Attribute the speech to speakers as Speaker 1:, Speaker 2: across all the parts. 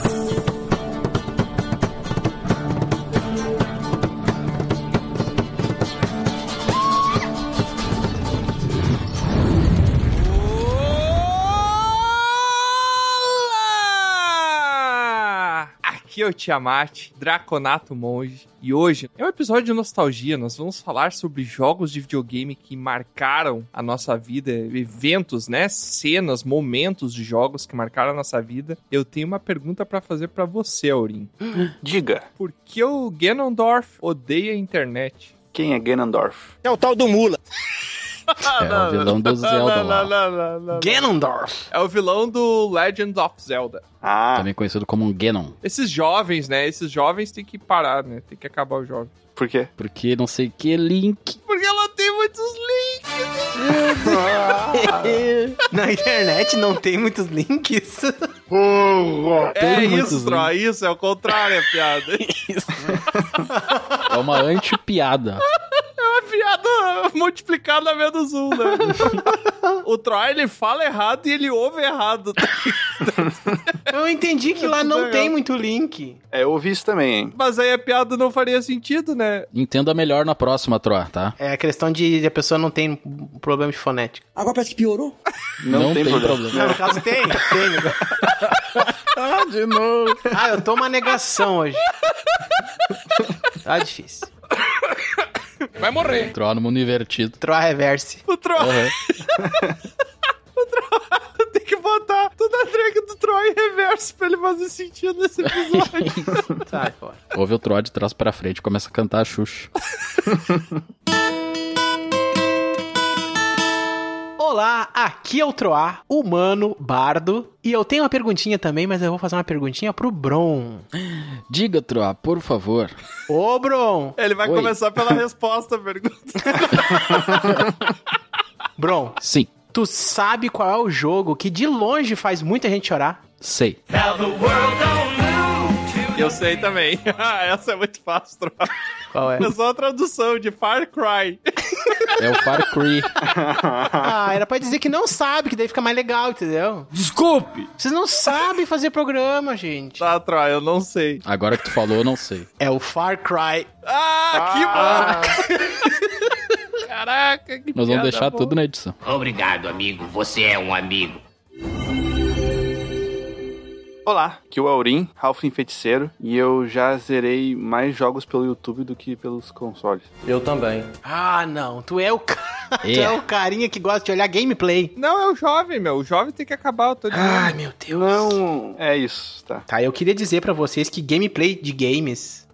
Speaker 1: Olá! Aqui é o Tiamat, Draconato Monge, e hoje é um episódio de nostalgia. Nós vamos falar sobre jogos de videogame que marcaram a nossa vida, eventos, né? Cenas, momentos de jogos que marcaram a nossa vida. Eu tenho uma pergunta pra fazer pra você, Aurim.
Speaker 2: Diga,
Speaker 1: Por que o Ganondorf odeia a internet?
Speaker 2: quem é Ganondorf?
Speaker 3: É o tal do Mula.
Speaker 4: É o vilão do Zelda lá.
Speaker 1: não, não, não.
Speaker 3: Ganondorf.
Speaker 1: É o vilão do Legend of Zelda.
Speaker 2: Ah,
Speaker 4: Também conhecido como um Ganon.
Speaker 1: Esses jovens, né? Esses jovens têm que parar, né? Tem que acabar o jogo.
Speaker 2: Por quê?
Speaker 4: Porque não sei que Link.
Speaker 1: Porque ela tem muitos links.
Speaker 3: Na internet não tem muitos links.
Speaker 1: É isso, Tro, isso, é o contrário, a piada.
Speaker 4: É uma anti-piada.
Speaker 1: É uma piada multiplicada menos um, né? o Troy, ele fala errado e ele ouve errado.
Speaker 3: Eu entendi que lá não tem muito link.
Speaker 2: É, eu ouvi isso também, hein?
Speaker 1: Mas aí a piada não faria sentido, né?
Speaker 4: Entenda melhor na próxima, Tro, tá?
Speaker 3: É a questão de a pessoa não tem problema de fonética.
Speaker 5: Agora parece que piorou.
Speaker 2: Não, tem, problema.
Speaker 3: Não, no caso tem, tem.
Speaker 2: Ah, de novo.
Speaker 3: Ah, eu tô uma negação hoje. Tá difícil.
Speaker 1: Vai morrer.
Speaker 4: Tro no mundo invertido.
Speaker 3: Troa reverse.
Speaker 1: O Troy tem que botar toda a drag do Troy em reverso pra ele fazer sentido nesse episódio.
Speaker 3: Sai fora.
Speaker 4: Ouve o Tro de trás pra frente e começa a cantar a Xuxa.
Speaker 3: Olá, aqui é o Troar, humano, bardo. E eu tenho uma perguntinha também, mas eu vou fazer uma perguntinha pro Bron.
Speaker 4: Diga, Tro, por favor.
Speaker 3: Ô, Bron!
Speaker 1: ele vai
Speaker 4: Oi.
Speaker 1: começar pela resposta à pergunta.
Speaker 3: Bron,
Speaker 4: Sim,
Speaker 3: tu sabe qual é o jogo que de longe faz muita gente chorar?
Speaker 4: sei.
Speaker 1: Eu sei também. Essa é muito fácil, Troy.
Speaker 3: Qual é?
Speaker 1: É só a tradução de Far Cry.
Speaker 4: É o Far Cry.
Speaker 3: Ah, era pra dizer que não sabe, que daí fica mais legal, entendeu?
Speaker 1: Desculpe.
Speaker 3: Vocês não sabem fazer programa, gente.
Speaker 1: Tá, Troy, eu não sei.
Speaker 4: Agora que tu falou, eu não sei.
Speaker 3: É o Far Cry.
Speaker 1: Ah, que bom! Caraca, que
Speaker 4: Nós vamos deixar
Speaker 1: boa.
Speaker 4: tudo na edição.
Speaker 6: Obrigado, amigo. Você é um amigo.
Speaker 2: Olá, aqui é o Aurim, Halfling Feiticeiro, e eu já zerei mais jogos pelo YouTube do que pelos consoles.
Speaker 5: Eu também.
Speaker 3: Ah, não. Tu é o ca... tu
Speaker 4: É.
Speaker 3: é o carinha que gosta de olhar gameplay.
Speaker 1: Não, é o jovem, meu. O jovem tem que acabar, eu tô dizendo.
Speaker 3: Ai, meu Deus.
Speaker 2: Não, é isso, tá.
Speaker 3: Tá, eu queria dizer pra vocês que gameplay de games.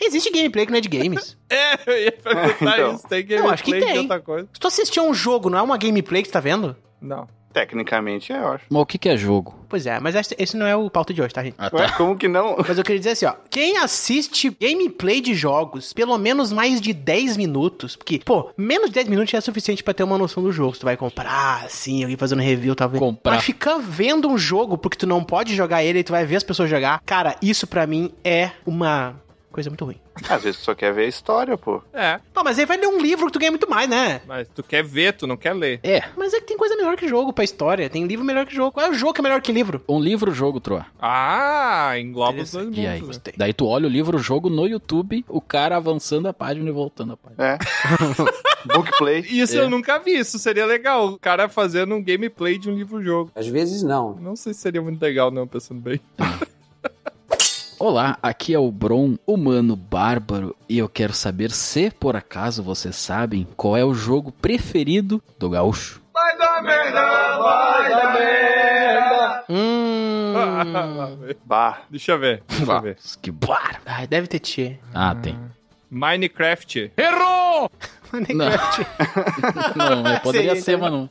Speaker 3: Existe gameplay que não é de games.
Speaker 1: É, eu ia perguntar
Speaker 2: Então.
Speaker 1: isso. Tem
Speaker 3: Eu acho que
Speaker 1: gameplay de
Speaker 3: tem.
Speaker 1: outra coisa?
Speaker 3: Se tu assistiu um jogo, não é uma gameplay que tu tá vendo?
Speaker 1: Não.
Speaker 2: Tecnicamente, é, eu acho.
Speaker 4: Mas o que, que é jogo?
Speaker 3: Pois é, mas esse não é o pauta de hoje, tá, gente?
Speaker 4: Ah,
Speaker 2: Ué,
Speaker 4: tá.
Speaker 2: como que não?
Speaker 3: Mas eu queria dizer assim, ó. Quem assiste gameplay de jogos, pelo menos mais de 10 minutos, porque, pô, menos de 10 minutos já é suficiente pra ter uma noção do jogo. Se tu vai comprar, assim, alguém fazendo review, talvez.
Speaker 4: Comprar.
Speaker 3: Mas ficar vendo um jogo porque tu não pode jogar ele e tu vai ver as pessoas jogar, cara, isso pra mim é uma coisa muito ruim.
Speaker 2: Às vezes tu só quer ver a história, pô.
Speaker 1: É,
Speaker 3: Pô, mas aí vai ler um livro que tu ganha muito mais, né?
Speaker 1: mas tu quer ver, tu não quer ler.
Speaker 4: É,
Speaker 3: Mas é que tem coisa melhor que jogo pra história. Tem livro melhor que jogo. Qual é o jogo que é melhor que livro?
Speaker 4: um livro-jogo, Tro.
Speaker 1: Ah, engloba os dois mundos.
Speaker 4: E aí?
Speaker 1: né?
Speaker 4: Daí tu olha o livro-jogo no YouTube, o cara avançando a página e voltando a página.
Speaker 2: É. Bookplay.
Speaker 1: Isso
Speaker 4: É.
Speaker 1: eu nunca vi, isso seria legal. O cara fazendo um gameplay de um livro-jogo.
Speaker 5: Às vezes não.
Speaker 1: Não sei se seria muito legal, não, pensando bem.
Speaker 4: Olá, aqui é o Bron, humano bárbaro, e eu quero saber se, por acaso, vocês sabem qual é o jogo preferido do gaúcho.
Speaker 3: Hum.
Speaker 2: Bah.
Speaker 1: Deixa eu ver, deixa eu ver.
Speaker 4: Que bar...
Speaker 3: Ai, deve ter tchê.
Speaker 4: Ah, tem.
Speaker 1: Minecraft.
Speaker 3: Minecraft.
Speaker 4: Não, mas poderia
Speaker 3: Seria,
Speaker 4: ser,
Speaker 3: então.
Speaker 4: mas não.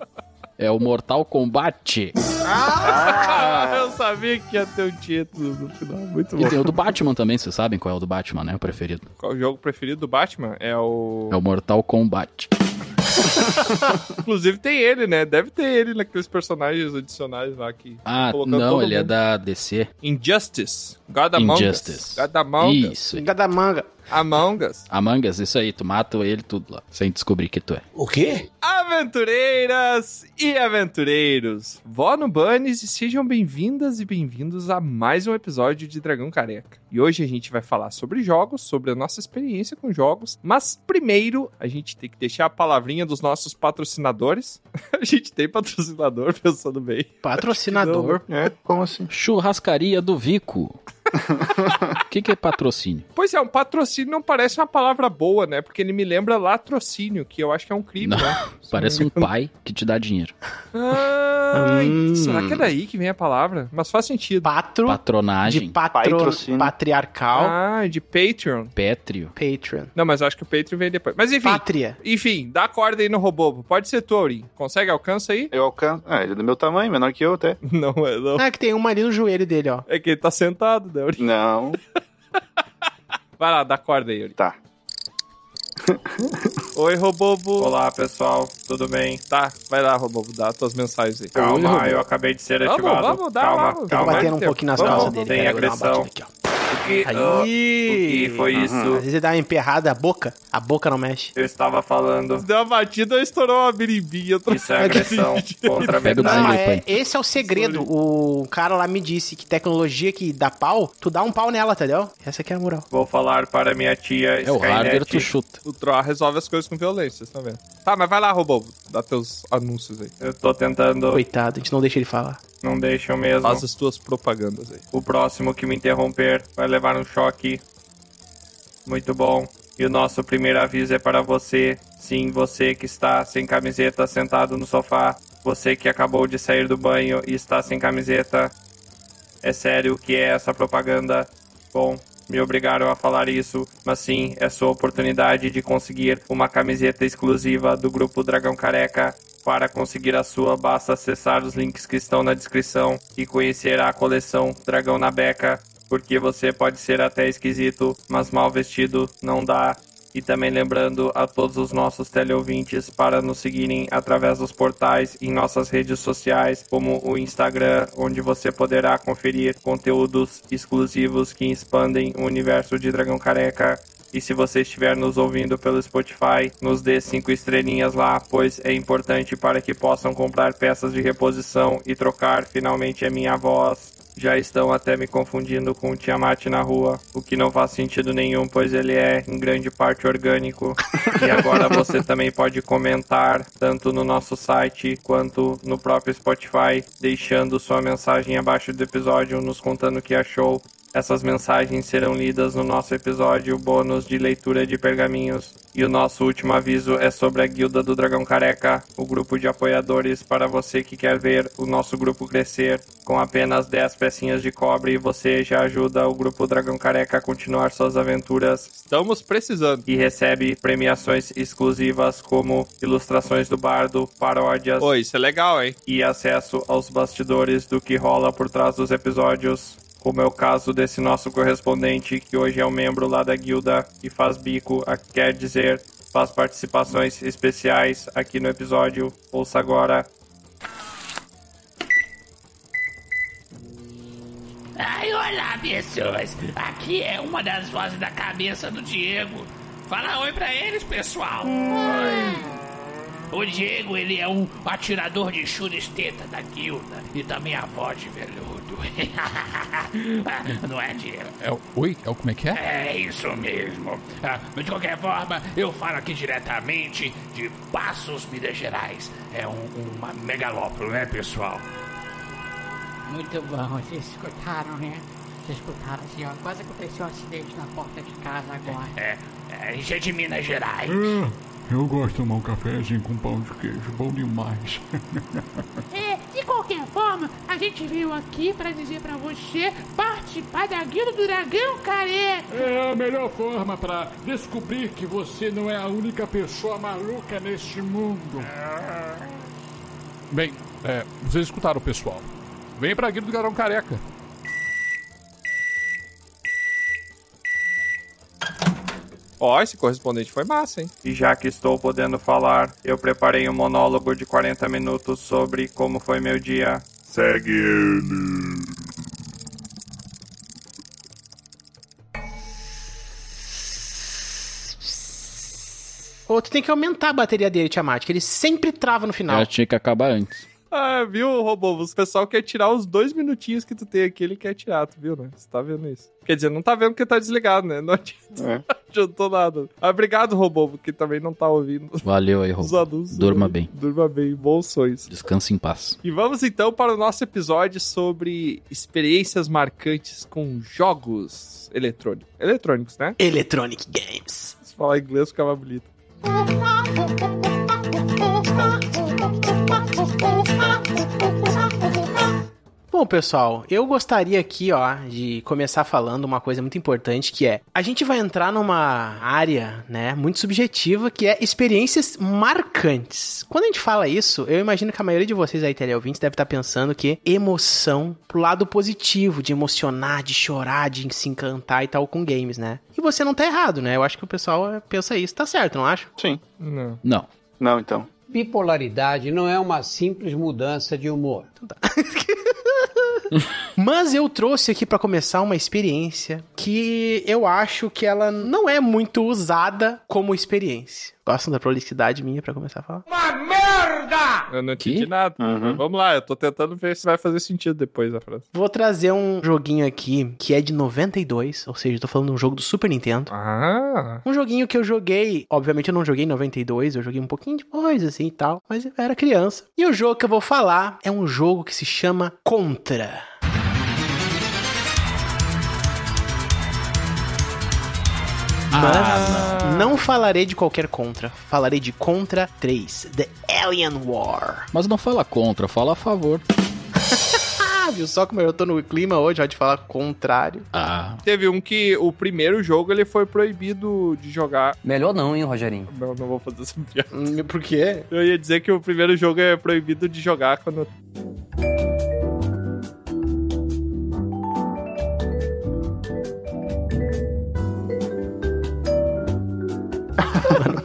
Speaker 4: É o Mortal Kombat.
Speaker 1: Ah, eu sabia que ia ter um título no final. Muito bom.
Speaker 4: E tem o do Batman também, vocês sabem qual é o do Batman, né? O preferido.
Speaker 1: Qual o jogo preferido do Batman? É o.
Speaker 4: É o Mortal Kombat.
Speaker 1: Inclusive tem ele, né? Deve ter ele naqueles personagens adicionais lá que.
Speaker 4: Ah,
Speaker 1: colocando
Speaker 4: não, ele é
Speaker 1: mundo.
Speaker 4: da DC.
Speaker 1: Injustice. God Among
Speaker 4: Injustice.
Speaker 1: Us. God Among Us.
Speaker 4: Isso.
Speaker 3: Gada manga.
Speaker 1: Among Us.
Speaker 4: Among Us, isso aí, tu mata ele tudo lá, sem descobrir que tu é.
Speaker 5: O quê?
Speaker 1: Aventureiras e aventureiros, vó no Bunnies e sejam bem-vindas e bem-vindos a mais um episódio de Dragão Careca. E hoje a gente vai falar sobre jogos, sobre a nossa experiência com jogos, mas primeiro a gente tem que deixar a palavrinha dos nossos patrocinadores. a gente tem patrocinador, pensando bem.
Speaker 3: Patrocinador.
Speaker 2: É, como assim?
Speaker 4: Churrascaria do Vico. O que, que é patrocínio?
Speaker 1: Pois é, um patrocínio não parece uma palavra boa, né? Porque ele me lembra latrocínio, que eu acho que é um crime,
Speaker 4: Não,
Speaker 1: né?
Speaker 4: Parece um pai que te dá dinheiro.
Speaker 1: Ai,
Speaker 3: Hum.
Speaker 1: será que é daí que vem a palavra? Mas faz sentido.
Speaker 3: Patro de
Speaker 4: Patronagem,
Speaker 3: patro,
Speaker 2: Patrocínio.
Speaker 3: patriarcal.
Speaker 1: Ah, de Patreon.
Speaker 4: pétrio.
Speaker 3: Patreon.
Speaker 1: Não, mas acho que o Patreon vem depois. Mas enfim,
Speaker 3: Pátria.
Speaker 1: enfim, dá corda aí no robô. Pode ser tu, Aurim. Consegue, alcança aí?
Speaker 2: Eu alcanço. Ah, ele é do meu tamanho, menor que eu até.
Speaker 1: Não, é não.
Speaker 3: Ah, que tem uma ali no joelho dele, ó.
Speaker 1: É que ele tá sentado, Aurim?
Speaker 2: Não.
Speaker 1: Vai lá, dá corda aí, Aurim.
Speaker 2: Tá.
Speaker 1: Oi, Robobo.
Speaker 7: Olá pessoal, tudo bem?
Speaker 1: Tá, vai lá, Robobo, dá tuas mensagens aí.
Speaker 7: Calma, eu acabei de ser
Speaker 1: Vamos,
Speaker 7: ativado.
Speaker 1: vamos, dá
Speaker 7: calma,
Speaker 1: lá,
Speaker 3: Tô
Speaker 7: calma.
Speaker 3: batendo um pouquinho nas
Speaker 1: Vamos,
Speaker 3: calças dele. uma
Speaker 7: agressão.
Speaker 3: aqui, ó.
Speaker 7: O que,
Speaker 3: Aí.
Speaker 7: ah, o que foi
Speaker 2: Uhum.
Speaker 7: isso?
Speaker 3: Às vezes ele dá uma emperrada, a boca, a boca não mexe.
Speaker 7: Eu estava falando.
Speaker 1: Deu uma batida, estourou uma birimbinha.
Speaker 7: Isso é agressão contra a
Speaker 4: o
Speaker 3: Não, é, esse é o segredo. O cara lá me disse que tecnologia que dá pau, tu dá um pau nela, entendeu? Essa aqui é a moral.
Speaker 7: Vou falar para minha tia
Speaker 4: É o hardware, tu chuta.
Speaker 1: O Troá resolve as coisas com violência, vocês estão vendo. Tá, mas vai lá, Robobo. Dá teus anúncios aí.
Speaker 7: Eu tô tentando,
Speaker 3: Coitado, a gente não deixa ele falar.
Speaker 7: Não deixam mesmo.
Speaker 1: Faz as tuas propagandas aí.
Speaker 7: O próximo que me interromper vai levar um choque. Muito bom. E o nosso primeiro aviso é para você. Sim, você que está sem camiseta sentado no sofá. Você que acabou de sair do banho e está sem camiseta. É sério o que é essa propaganda? Bom, me obrigaram a falar isso, mas sim, é sua oportunidade de conseguir uma camiseta exclusiva do grupo Dragão Careca. Para conseguir a sua, basta acessar os links que estão na descrição e conhecer a coleção Dragão na Beca, porque você pode ser até esquisito, mas mal vestido não dá. E também lembrando a todos os nossos teleouvintes para nos seguirem através dos portais em nossas redes sociais, como o Instagram, onde você poderá conferir conteúdos exclusivos que expandem o universo de Dragão Careca. E se você estiver nos ouvindo pelo Spotify, nos dê cinco estrelinhas lá, pois é importante para que possam comprar peças de reposição e trocar finalmente a minha voz. Já estão até me confundindo com o Tiamat na rua, o que não faz sentido nenhum, pois ele é em grande parte orgânico. e agora você também pode comentar, tanto no nosso site quanto no próprio Spotify, deixando sua mensagem abaixo do episódio, nos contando o que achou. Essas mensagens serão lidas no nosso episódio bônus de leitura de pergaminhos. E o nosso último aviso é sobre a Guilda do Dragão Careca, o grupo de apoiadores para você que quer ver o nosso grupo crescer. Com apenas 10 pecinhas de cobre, você já ajuda o grupo Dragão Careca a continuar suas aventuras
Speaker 1: Estamos precisando.
Speaker 7: e recebe premiações exclusivas como ilustrações do bardo, paródias
Speaker 1: Oi, isso é legal, hein?
Speaker 7: e acesso aos bastidores do que rola por trás dos episódios. Como é o caso desse nosso correspondente, que hoje é um membro lá da guilda e faz bico, quer dizer, faz participações especiais aqui no episódio. Ouça agora.
Speaker 6: Ai, olá, pessoas. Aqui é uma das vozes da cabeça do Diego. Fala oi pra eles, pessoal. O Diego, ele é um atirador de churisteta da guilda e também a voz de veludo. Não é, Diego?
Speaker 8: É o... Oi? É o como é que é?
Speaker 6: É isso mesmo. Ah, mas de qualquer forma, eu falo aqui diretamente de Passos, Minas Gerais. É um- uma megalópole, né, pessoal?
Speaker 9: Muito bom, vocês escutaram, né? Vocês escutaram assim, ó. Quase aconteceu um acidente na porta de casa agora.
Speaker 6: É, é, a gente é de Minas Gerais.
Speaker 8: Eu gosto de tomar um cafezinho com pão de queijo, bom demais.
Speaker 9: É, de qualquer forma, a gente veio aqui pra dizer pra você participar da Guilda do Dragão Careca.
Speaker 8: É a melhor forma pra descobrir que você não é a única pessoa maluca neste mundo. Bem, é, vocês escutaram o pessoal. Vem pra Guilda do Garão Careca.
Speaker 1: Ó, esse correspondente foi massa, hein?
Speaker 7: E já que estou podendo falar, eu preparei um monólogo de 40 minutos sobre como foi meu dia. Segue ele.
Speaker 3: Ou tu tem que aumentar a bateria dele, Tiamat, que ele sempre trava no final.
Speaker 4: Ela tinha que acabar antes.
Speaker 1: Ah, viu, robô? O pessoal quer tirar os dois minutinhos que tu tem aqui, ele quer tirar, tu viu, né? Você tá vendo isso? Quer dizer, não tá vendo porque tá desligado, né? Não adianta-
Speaker 2: É.
Speaker 1: não adiantou nada. Ah, obrigado, robô, porque também não tá ouvindo
Speaker 4: Valeu aí,
Speaker 1: os
Speaker 4: Rob.
Speaker 1: adultos.
Speaker 4: Durma bem.
Speaker 1: Durma bem, bons sonhos.
Speaker 4: Descanse em paz.
Speaker 1: E vamos então para o nosso episódio sobre experiências marcantes com jogos eletrônicos. Eletrônicos, né?
Speaker 3: Electronic Games.
Speaker 1: Se falar inglês fica mais bonito.
Speaker 3: Bom, pessoal, eu gostaria aqui, ó, de começar falando uma coisa muito importante que é, a gente vai entrar numa área, né, muito subjetiva, que é experiências marcantes. Quando a gente fala isso, eu imagino que a maioria de vocês aí, teleouvintes, deve estar pensando que emoção pro lado positivo, de emocionar, de chorar, de se encantar e tal com games, né? E você não tá errado, né? Eu acho que o pessoal pensa isso, tá certo, não acho?
Speaker 2: Sim.
Speaker 1: Não.
Speaker 4: Não.
Speaker 2: Não, então.
Speaker 5: Bipolaridade não é uma simples mudança de humor.
Speaker 3: Mas eu trouxe aqui pra começar uma experiência que eu acho que ela não é muito usada como experiência. Gostam da prolixidade minha pra começar a falar?
Speaker 1: Eu não
Speaker 4: Que?
Speaker 1: entendi nada.
Speaker 2: Uhum.
Speaker 1: Vamos lá, eu tô tentando ver se vai fazer sentido depois a frase.
Speaker 3: Vou trazer um joguinho aqui que é de 92, ou seja, eu tô falando de um jogo do Super Nintendo.
Speaker 1: Ah,
Speaker 3: Um joguinho que eu joguei, obviamente eu não joguei em 92, eu joguei um pouquinho depois, assim e tal, mas eu era criança. E o jogo que eu vou falar é um jogo que se chama Contra. Mas não falarei de qualquer Contra, falarei de Contra 3, The Alien War.
Speaker 4: Mas não fala contra, fala a favor.
Speaker 3: Ah, viu só como eu tô no clima hoje, ó, de falar contrário.
Speaker 4: Ah,
Speaker 1: teve um que o primeiro jogo ele foi proibido de jogar.
Speaker 5: Melhor não, hein, Rogerinho?
Speaker 1: Não, não vou fazer essa piada.
Speaker 3: Hum, Por quê?
Speaker 1: Eu ia dizer que o primeiro jogo é proibido de jogar quando.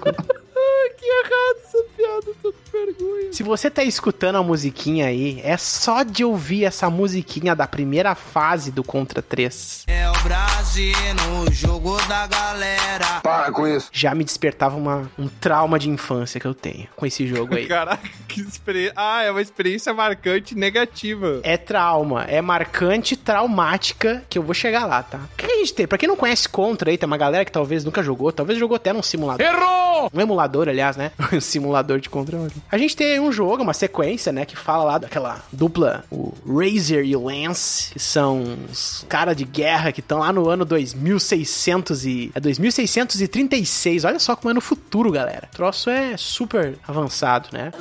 Speaker 1: que errado tô com vergonha.
Speaker 3: Se você tá escutando a musiquinha aí, é só de ouvir essa musiquinha da primeira fase do Contra 3.
Speaker 10: É o Brasil no jogo da galera.
Speaker 11: Para com isso.
Speaker 3: Já me despertava uma, um trauma de infância que eu tenho com esse jogo aí.
Speaker 1: Caraca, que experiência. Ah, é uma experiência marcante negativa.
Speaker 3: É trauma, é marcante, traumática, que eu vou chegar lá, tá? O que a gente tem? Pra quem não conhece Contra aí, tem uma galera que talvez nunca jogou, talvez jogou até num simulador.
Speaker 8: Errou!
Speaker 3: Um emulador, aliás, né? Um simulador de controle. A gente tem um jogo, uma sequência, né? Que fala lá daquela dupla, o Razor e o Lance, que são os caras de guerra que estão lá no ano 2600 e... É 2636. Olha só como é no futuro, galera. O troço é super avançado, né?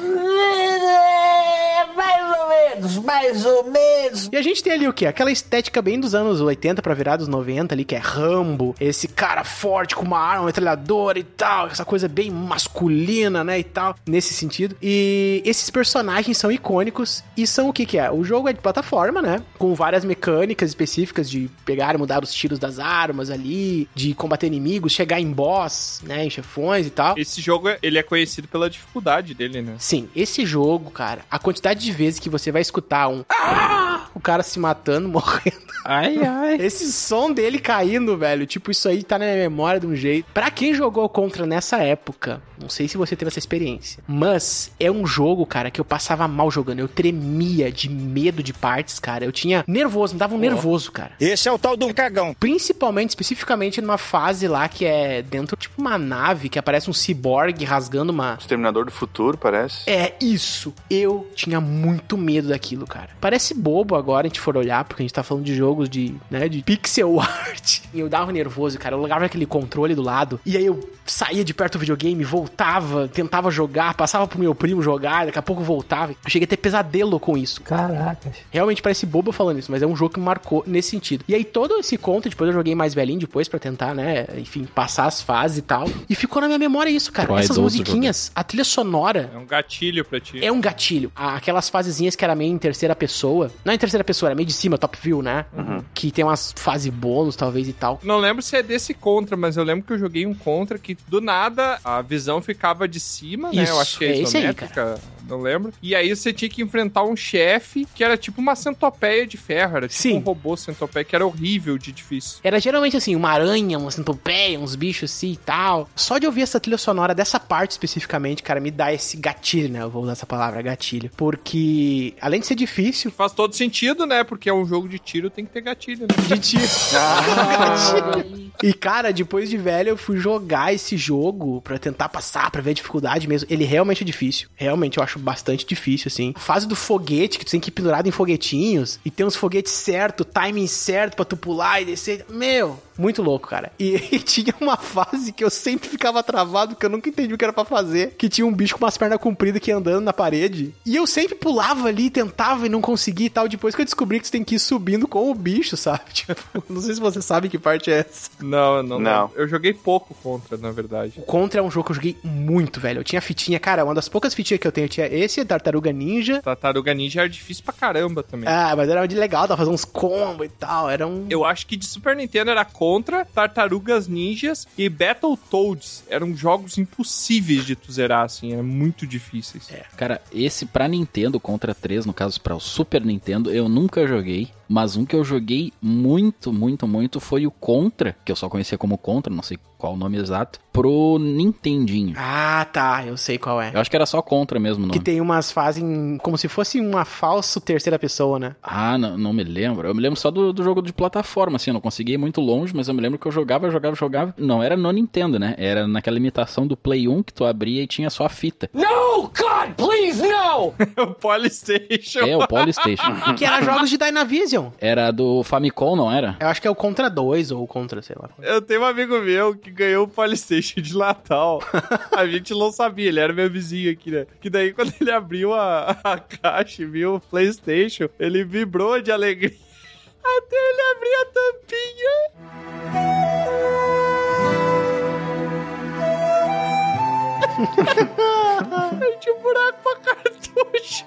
Speaker 10: Mais ou menos, mais ou menos.
Speaker 3: E a gente tem ali o quê? Aquela estética bem dos anos 80 pra virar dos 90 ali, que é Rambo, esse cara forte com uma arma, metralhadora e tal, essa coisa bem masculina, né, e tal, nesse sentido. E esses personagens são icônicos e são o que que é? O jogo é de plataforma, né, com várias mecânicas específicas de pegar e mudar os tiros das armas ali, de combater inimigos, chegar em boss, né, em chefões e tal.
Speaker 1: Esse jogo, ele é conhecido pela dificuldade dele, né?
Speaker 3: Sim, esse jogo, cara, a quantidade de vezes que você vai escutar um "Ah!", o cara se matando, morrendo.
Speaker 4: ai, ai.
Speaker 3: Esse som dele caindo, velho, tipo, isso aí tá na minha memória de um jeito. Pra quem jogou Contra nessa época, não sei se você teve essa experiência, mas é um jogo, cara, que eu passava mal jogando. Eu tremia de medo de partes, cara. Eu tinha nervoso, me dava um nervoso, cara.
Speaker 11: Esse é o tal do cagão.
Speaker 3: Principalmente, especificamente numa fase lá que é dentro, tipo, uma nave que aparece um ciborgue rasgando uma,
Speaker 2: Exterminador do Futuro, parece.
Speaker 3: é isso. Eu tinha muito medo daquilo, cara. Parece bobo agora a gente for olhar, porque a gente tá falando de jogos de, né, de pixel art. E eu dava nervoso, cara. Eu largava aquele controle do lado. E aí eu saía de perto do videogame, voltava, tentava jogar, passava pro meu primo jogar, daqui a pouco voltava. Eu cheguei a ter pesadelo com isso.
Speaker 5: Caracas.
Speaker 3: Realmente parece bobo falando isso, mas é um jogo que me marcou nesse sentido. E aí todo esse conto, depois eu joguei mais velhinho depois pra tentar, né, enfim, passar as fases e tal. E ficou na minha memória isso, cara. Essas musiquinhas, a trilha sonora
Speaker 1: É um gatilho pra ti.
Speaker 3: é um gatilho. Aquelas fasezinhas que era meio em terceira pessoa. Não é em terceira pessoa, era meio de cima, top view, né? Que tem umas fases bônus, talvez, e tal.
Speaker 1: Não lembro se é desse contra, mas eu lembro que eu joguei um contra que do nada a visão ficava de cima, né?
Speaker 3: Isso,
Speaker 1: Eu acho que é,
Speaker 3: é esse aí,
Speaker 1: isométrica, não lembro. E aí você tinha que enfrentar um chefe que era tipo uma centopeia de ferro, era tipo
Speaker 3: Sim.
Speaker 1: um robô centopeia que era horrível de difícil.
Speaker 3: Era geralmente assim, uma aranha, uma centopeia, uns bichos assim e tal. Só de ouvir essa trilha sonora dessa parte especificamente, cara, me dá esse gatilho, né? Eu vou usar essa palavra, gatilho. Porque, além de ser difícil,
Speaker 1: Faz todo sentido, né? Porque é um jogo de tiro, tem que ter gatilho, né?
Speaker 3: de tiro. Gatilho. E, cara, depois de velho, eu fui jogar esse jogo pra tentar passar, pra ver a dificuldade mesmo. Ele realmente é difícil. Realmente eu acho bastante difícil, assim. A fase do foguete, que tu tem que ir pendurado em foguetinhos, e tem uns foguetes certo, timing certo pra tu pular e descer. Meu, muito louco, cara. E, e tinha uma fase que eu sempre ficava travado, que eu nunca entendi o que era pra fazer. Que tinha um bicho com umas pernas compridas que ia andando na parede. E eu sempre pulava ali, tentava e não conseguia e tal. Depois que eu descobri que tu tem que ir subindo com o bicho, sabe? Tipo, não sei se você sabe que parte é essa.
Speaker 1: Não, não, não. Eu joguei pouco contra, na verdade.
Speaker 3: O Contra é um jogo que eu joguei muito, velho. Eu tinha fitinha, cara, uma das poucas fitinhas que eu tenho. Eu tinha esse, Tartaruga Ninja.
Speaker 1: Tartaruga Ninja era difícil pra caramba também.
Speaker 3: Ah, mas era de legal, tava fazendo uns combos e tal. Era um.
Speaker 1: Eu acho que de Super Nintendo era contra Tartarugas Ninjas e Battletoads. Eram jogos impossíveis de tu zerar, assim, eram muito difíceis.
Speaker 4: Cara, esse pra Nintendo contra 3, no caso pra o Super Nintendo, eu nunca joguei. Mas um que eu joguei muito, muito, muito foi o Contra, que eu só conhecia como Contra, não sei qual o nome exato, pro Nintendinho.
Speaker 3: Ah, tá. Eu sei qual é.
Speaker 4: Eu acho que era só Contra mesmo o
Speaker 3: Que tem umas fases em- como se fosse uma falsa terceira pessoa, né?
Speaker 4: Ah, não, não me lembro. Eu me lembro só do, do jogo de plataforma, assim, eu não consegui ir muito longe, mas eu me lembro que eu jogava, jogava, jogava. Não era no Nintendo, né? Era naquela imitação do Play 1 que tu abria e tinha só a fita.
Speaker 6: No, God, please, no!
Speaker 1: o Polystation.
Speaker 4: É, o Polystation.
Speaker 3: Que era jogos de Dynavision.
Speaker 4: Era do Famicom, não era?
Speaker 3: Eu acho que é o Contra 2 ou o Contra, sei lá.
Speaker 1: Eu tenho um amigo meu que ganhou o Polystation de Natal. A gente não sabia, ele era meu vizinho aqui, né? Que daí quando ele abriu a, a caixa e viu o Playstation, ele vibrou de alegria. Até ele abrir a tampinha. Tinha um buraco pra cartucho.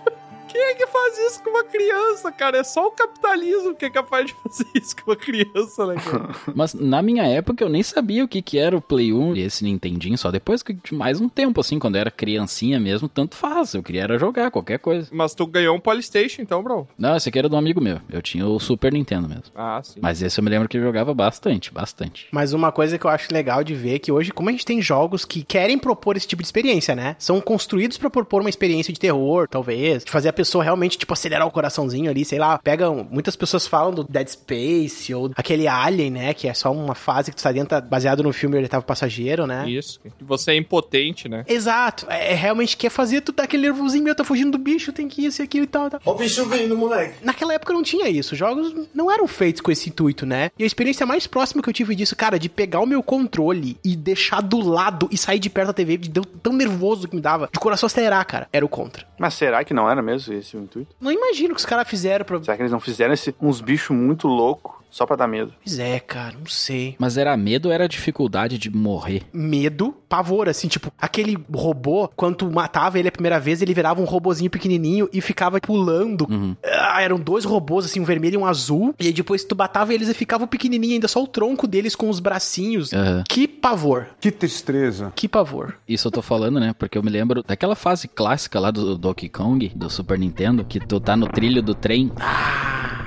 Speaker 1: Quem é que faz isso com uma criança, cara? É só o capitalismo que é capaz de fazer isso com uma criança, né, cara?
Speaker 4: Mas na minha época eu nem sabia o que, que era o Play 1 e esse Nintendinho, só depois que- de mais um tempo, assim, quando eu era criancinha mesmo, tanto faz. Eu queria era jogar qualquer coisa.
Speaker 1: Mas tu ganhou um Polystation, então, bro?
Speaker 4: Não, esse aqui era de um amigo meu. Eu tinha o Super Nintendo mesmo.
Speaker 1: Ah, sim.
Speaker 4: Mas esse eu me lembro que eu jogava bastante, bastante.
Speaker 3: Mas uma coisa que eu acho legal de ver é que hoje, como a gente tem jogos que querem propor esse tipo de experiência, né? São construídos pra propor uma experiência de terror, talvez, de fazer a pessoa realmente, tipo, acelerar o coraçãozinho ali, sei lá. Pegam, muitas pessoas falam do Dead Space ou aquele Alien, né? Que é só uma fase que tu tá dentro, tá baseado no filme Ele Tava Passageiro, né?
Speaker 1: Isso. Você é impotente, né?
Speaker 3: Exato. É, é realmente quer fazer tu dar aquele nervosinho, meu, tá fugindo do bicho, tem que isso e aquilo e tal, tal.
Speaker 11: Ó o bicho vindo, moleque.
Speaker 3: Naquela época não tinha isso. Os jogos não eram feitos com esse intuito, né? E a experiência mais próxima que eu tive disso, cara, de pegar o meu controle e deixar do lado e sair de perto da TV, de tão- tão nervoso que me dava, de coração acelerar, cara, era o contra.
Speaker 2: Mas será que não era mesmo esse o intuito?
Speaker 3: Não imagino o que os caras fizeram pra.
Speaker 2: Será que eles não fizeram esse, uns bichos muito loucos só pra dar medo?
Speaker 3: Pois é, cara, não sei.
Speaker 4: Mas era medo ou era dificuldade de morrer?
Speaker 3: Medo, pavor, assim, tipo, aquele robô, quando tu matava ele a primeira vez, ele virava um robozinho pequenininho e ficava pulando. Ah, eram dois robôs, assim, um vermelho e um azul. E aí depois tu batava eles e ficava pequenininho, ainda só o tronco deles com os bracinhos.
Speaker 4: Aham.
Speaker 3: Que pavor.
Speaker 11: Que tristeza.
Speaker 3: Que pavor.
Speaker 4: Isso eu tô falando, né? Porque eu me lembro daquela fase clássica lá do Donkey Kong, do Super Nintendo, que tu tá no trilho do trem.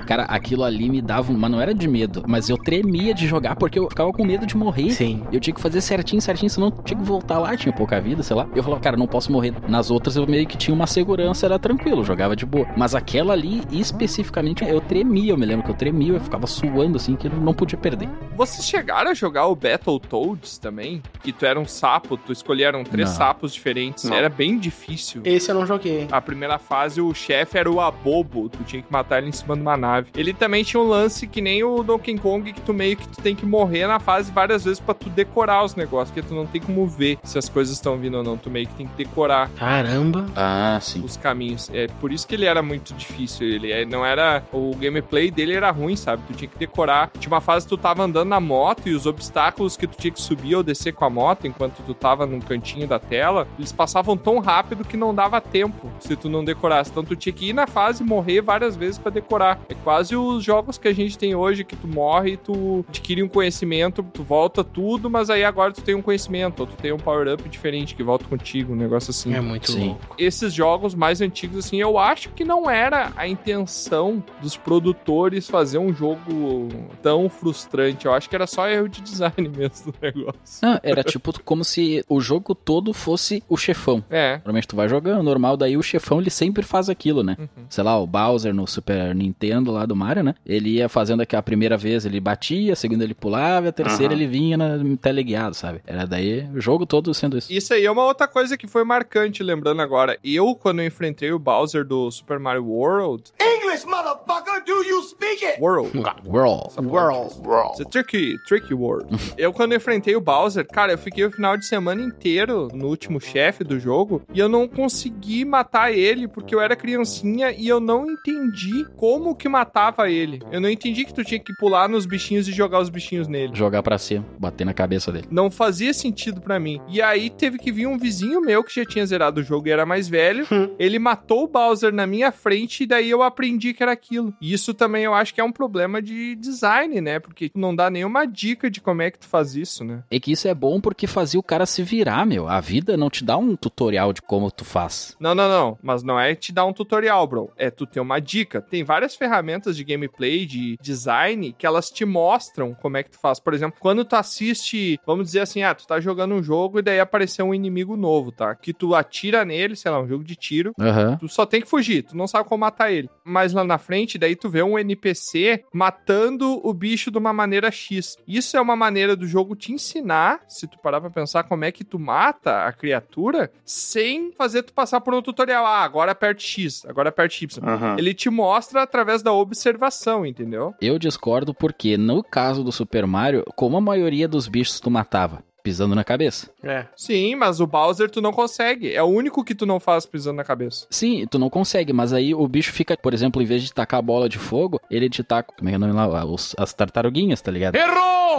Speaker 4: Cara, aquilo ali me dava. um- Mas não era de medo, mas eu tremia de jogar porque eu ficava com medo de morrer.
Speaker 3: Sim.
Speaker 4: Eu tinha que fazer certinho, certinho, senão eu tinha que voltar lá, tinha pouca vida, sei lá. Eu falava, cara, não posso morrer. Nas outras eu meio que tinha uma segurança, era tranquilo, jogava de boa. Mas aquela ali, especificamente, eu tremia. Eu me lembro que eu tremia, eu ficava suando assim, que eu não podia perder.
Speaker 1: Vocês chegaram a jogar o Battletoads também? Que tu era um sapo, tu escolheram três
Speaker 4: Não.
Speaker 1: sapos diferentes.
Speaker 2: Não.
Speaker 1: Era bem difícil.
Speaker 3: Esse eu não joguei.
Speaker 1: A primeira fase, o chefe era o Abobo, tu tinha que matar ele em cima de uma nave. Ele também tinha um lance que nem o Donkey Kong, que tu meio que tu tem que morrer na fase várias vezes pra tu decorar os negócios, porque tu não tem como ver se as coisas estão vindo ou não, tu meio que tem que decorar
Speaker 3: Caramba.
Speaker 4: Ah, sim.
Speaker 1: os caminhos. É por isso que ele era muito difícil. Ele é- não era. O gameplay dele era ruim, sabe? Tu tinha que decorar. Tinha uma fase que tu tava andando na moto e os obstáculos que tu tinha que subir ou descer com a moto enquanto tu tava num cantinho da tela, eles passavam tão rápido que não dava tempo se tu não decorasse. Então tu tinha que ir na fase e morrer várias vezes pra decorar. É Quase os jogos que a gente tem hoje, que tu morre e tu adquire um conhecimento, tu volta tudo, mas aí agora tu tem um conhecimento, ou tu tem um power-up diferente que volta contigo, um negócio assim.
Speaker 3: É muito
Speaker 4: Sim.
Speaker 3: louco.
Speaker 1: Esses jogos mais antigos, assim, eu acho que não era a intenção dos produtores fazer um jogo tão frustrante. Eu acho que era só erro de design mesmo do negócio.
Speaker 4: Ah, era tipo como se o jogo todo fosse o chefão.
Speaker 1: É.
Speaker 4: Normalmente tu vai jogando, normal, daí o chefão ele sempre faz aquilo, né? Sei lá, o Bowser no Super Nintendo lá do Mario, né? Ele ia fazendo aqui a primeira vez ele batia, a segunda ele pulava, e a terceira
Speaker 2: Aham.
Speaker 4: ele vinha na teleguiado, sabe? Era daí o jogo todo sendo isso.
Speaker 1: Isso aí é uma outra coisa que foi marcante, lembrando agora. Eu, quando eu enfrentei o Bowser do Super Mario World.
Speaker 10: English, motherfucker, do you speak it?
Speaker 1: World.
Speaker 4: World.
Speaker 3: World.
Speaker 1: It's a tricky, tricky world. eu, quando eu enfrentei o Bowser, cara, eu fiquei o final de semana inteiro no último chefe do jogo e eu não consegui matar ele porque eu era criancinha e eu não entendi como que matava ele. Eu não entendi que tu tinha que pular nos bichinhos e jogar os bichinhos nele.
Speaker 4: Jogar pra cima, bater na cabeça dele.
Speaker 1: Não fazia sentido pra mim. E aí teve que vir um vizinho meu que já tinha zerado o jogo e era mais velho. ele matou o Bowser na minha frente e daí eu aprendi que era aquilo. E isso também eu acho que é um problema de design, né? Porque não dá nenhuma dica de como é que tu faz isso, né?
Speaker 4: É que isso é bom porque fazia o cara se virar, meu. A vida não te dá um tutorial de como tu faz.
Speaker 1: Não, não, não. Mas não é te dar um tutorial, bro. É tu ter uma dica. Tem várias ferramentas de gameplay, de design, que elas te mostram como é que tu faz. Por exemplo, quando tu assiste, vamos dizer assim, ah, tu tá jogando um jogo e daí apareceu um inimigo novo, tá? Que tu atira nele, sei lá, um jogo de tiro.
Speaker 4: Aham.
Speaker 1: Tu só tem que fugir, tu não sabe como matar ele. Mas lá na frente, daí tu vê um NPC matando o bicho de uma maneira X. Isso é uma maneira do jogo te ensinar, se tu parar pra pensar como é que tu mata a criatura, sem fazer tu passar por um tutorial. Ah, agora aperte X, agora aperte Y.
Speaker 2: Aham.
Speaker 1: Ele te mostra através da observação, entendeu?
Speaker 4: Eu discordo porque, no caso do Super Mario, como a maioria dos bichos tu matava? Pisando na cabeça.
Speaker 3: É.
Speaker 1: Sim, mas o Bowser tu não consegue. É o único que tu não faz pisando na cabeça.
Speaker 4: Sim, tu não consegue, mas aí o bicho fica, por exemplo, em vez de tacar a bola de fogo, ele te taca, como é que é o nome lá? Os- as tartaruguinhas, tá ligado?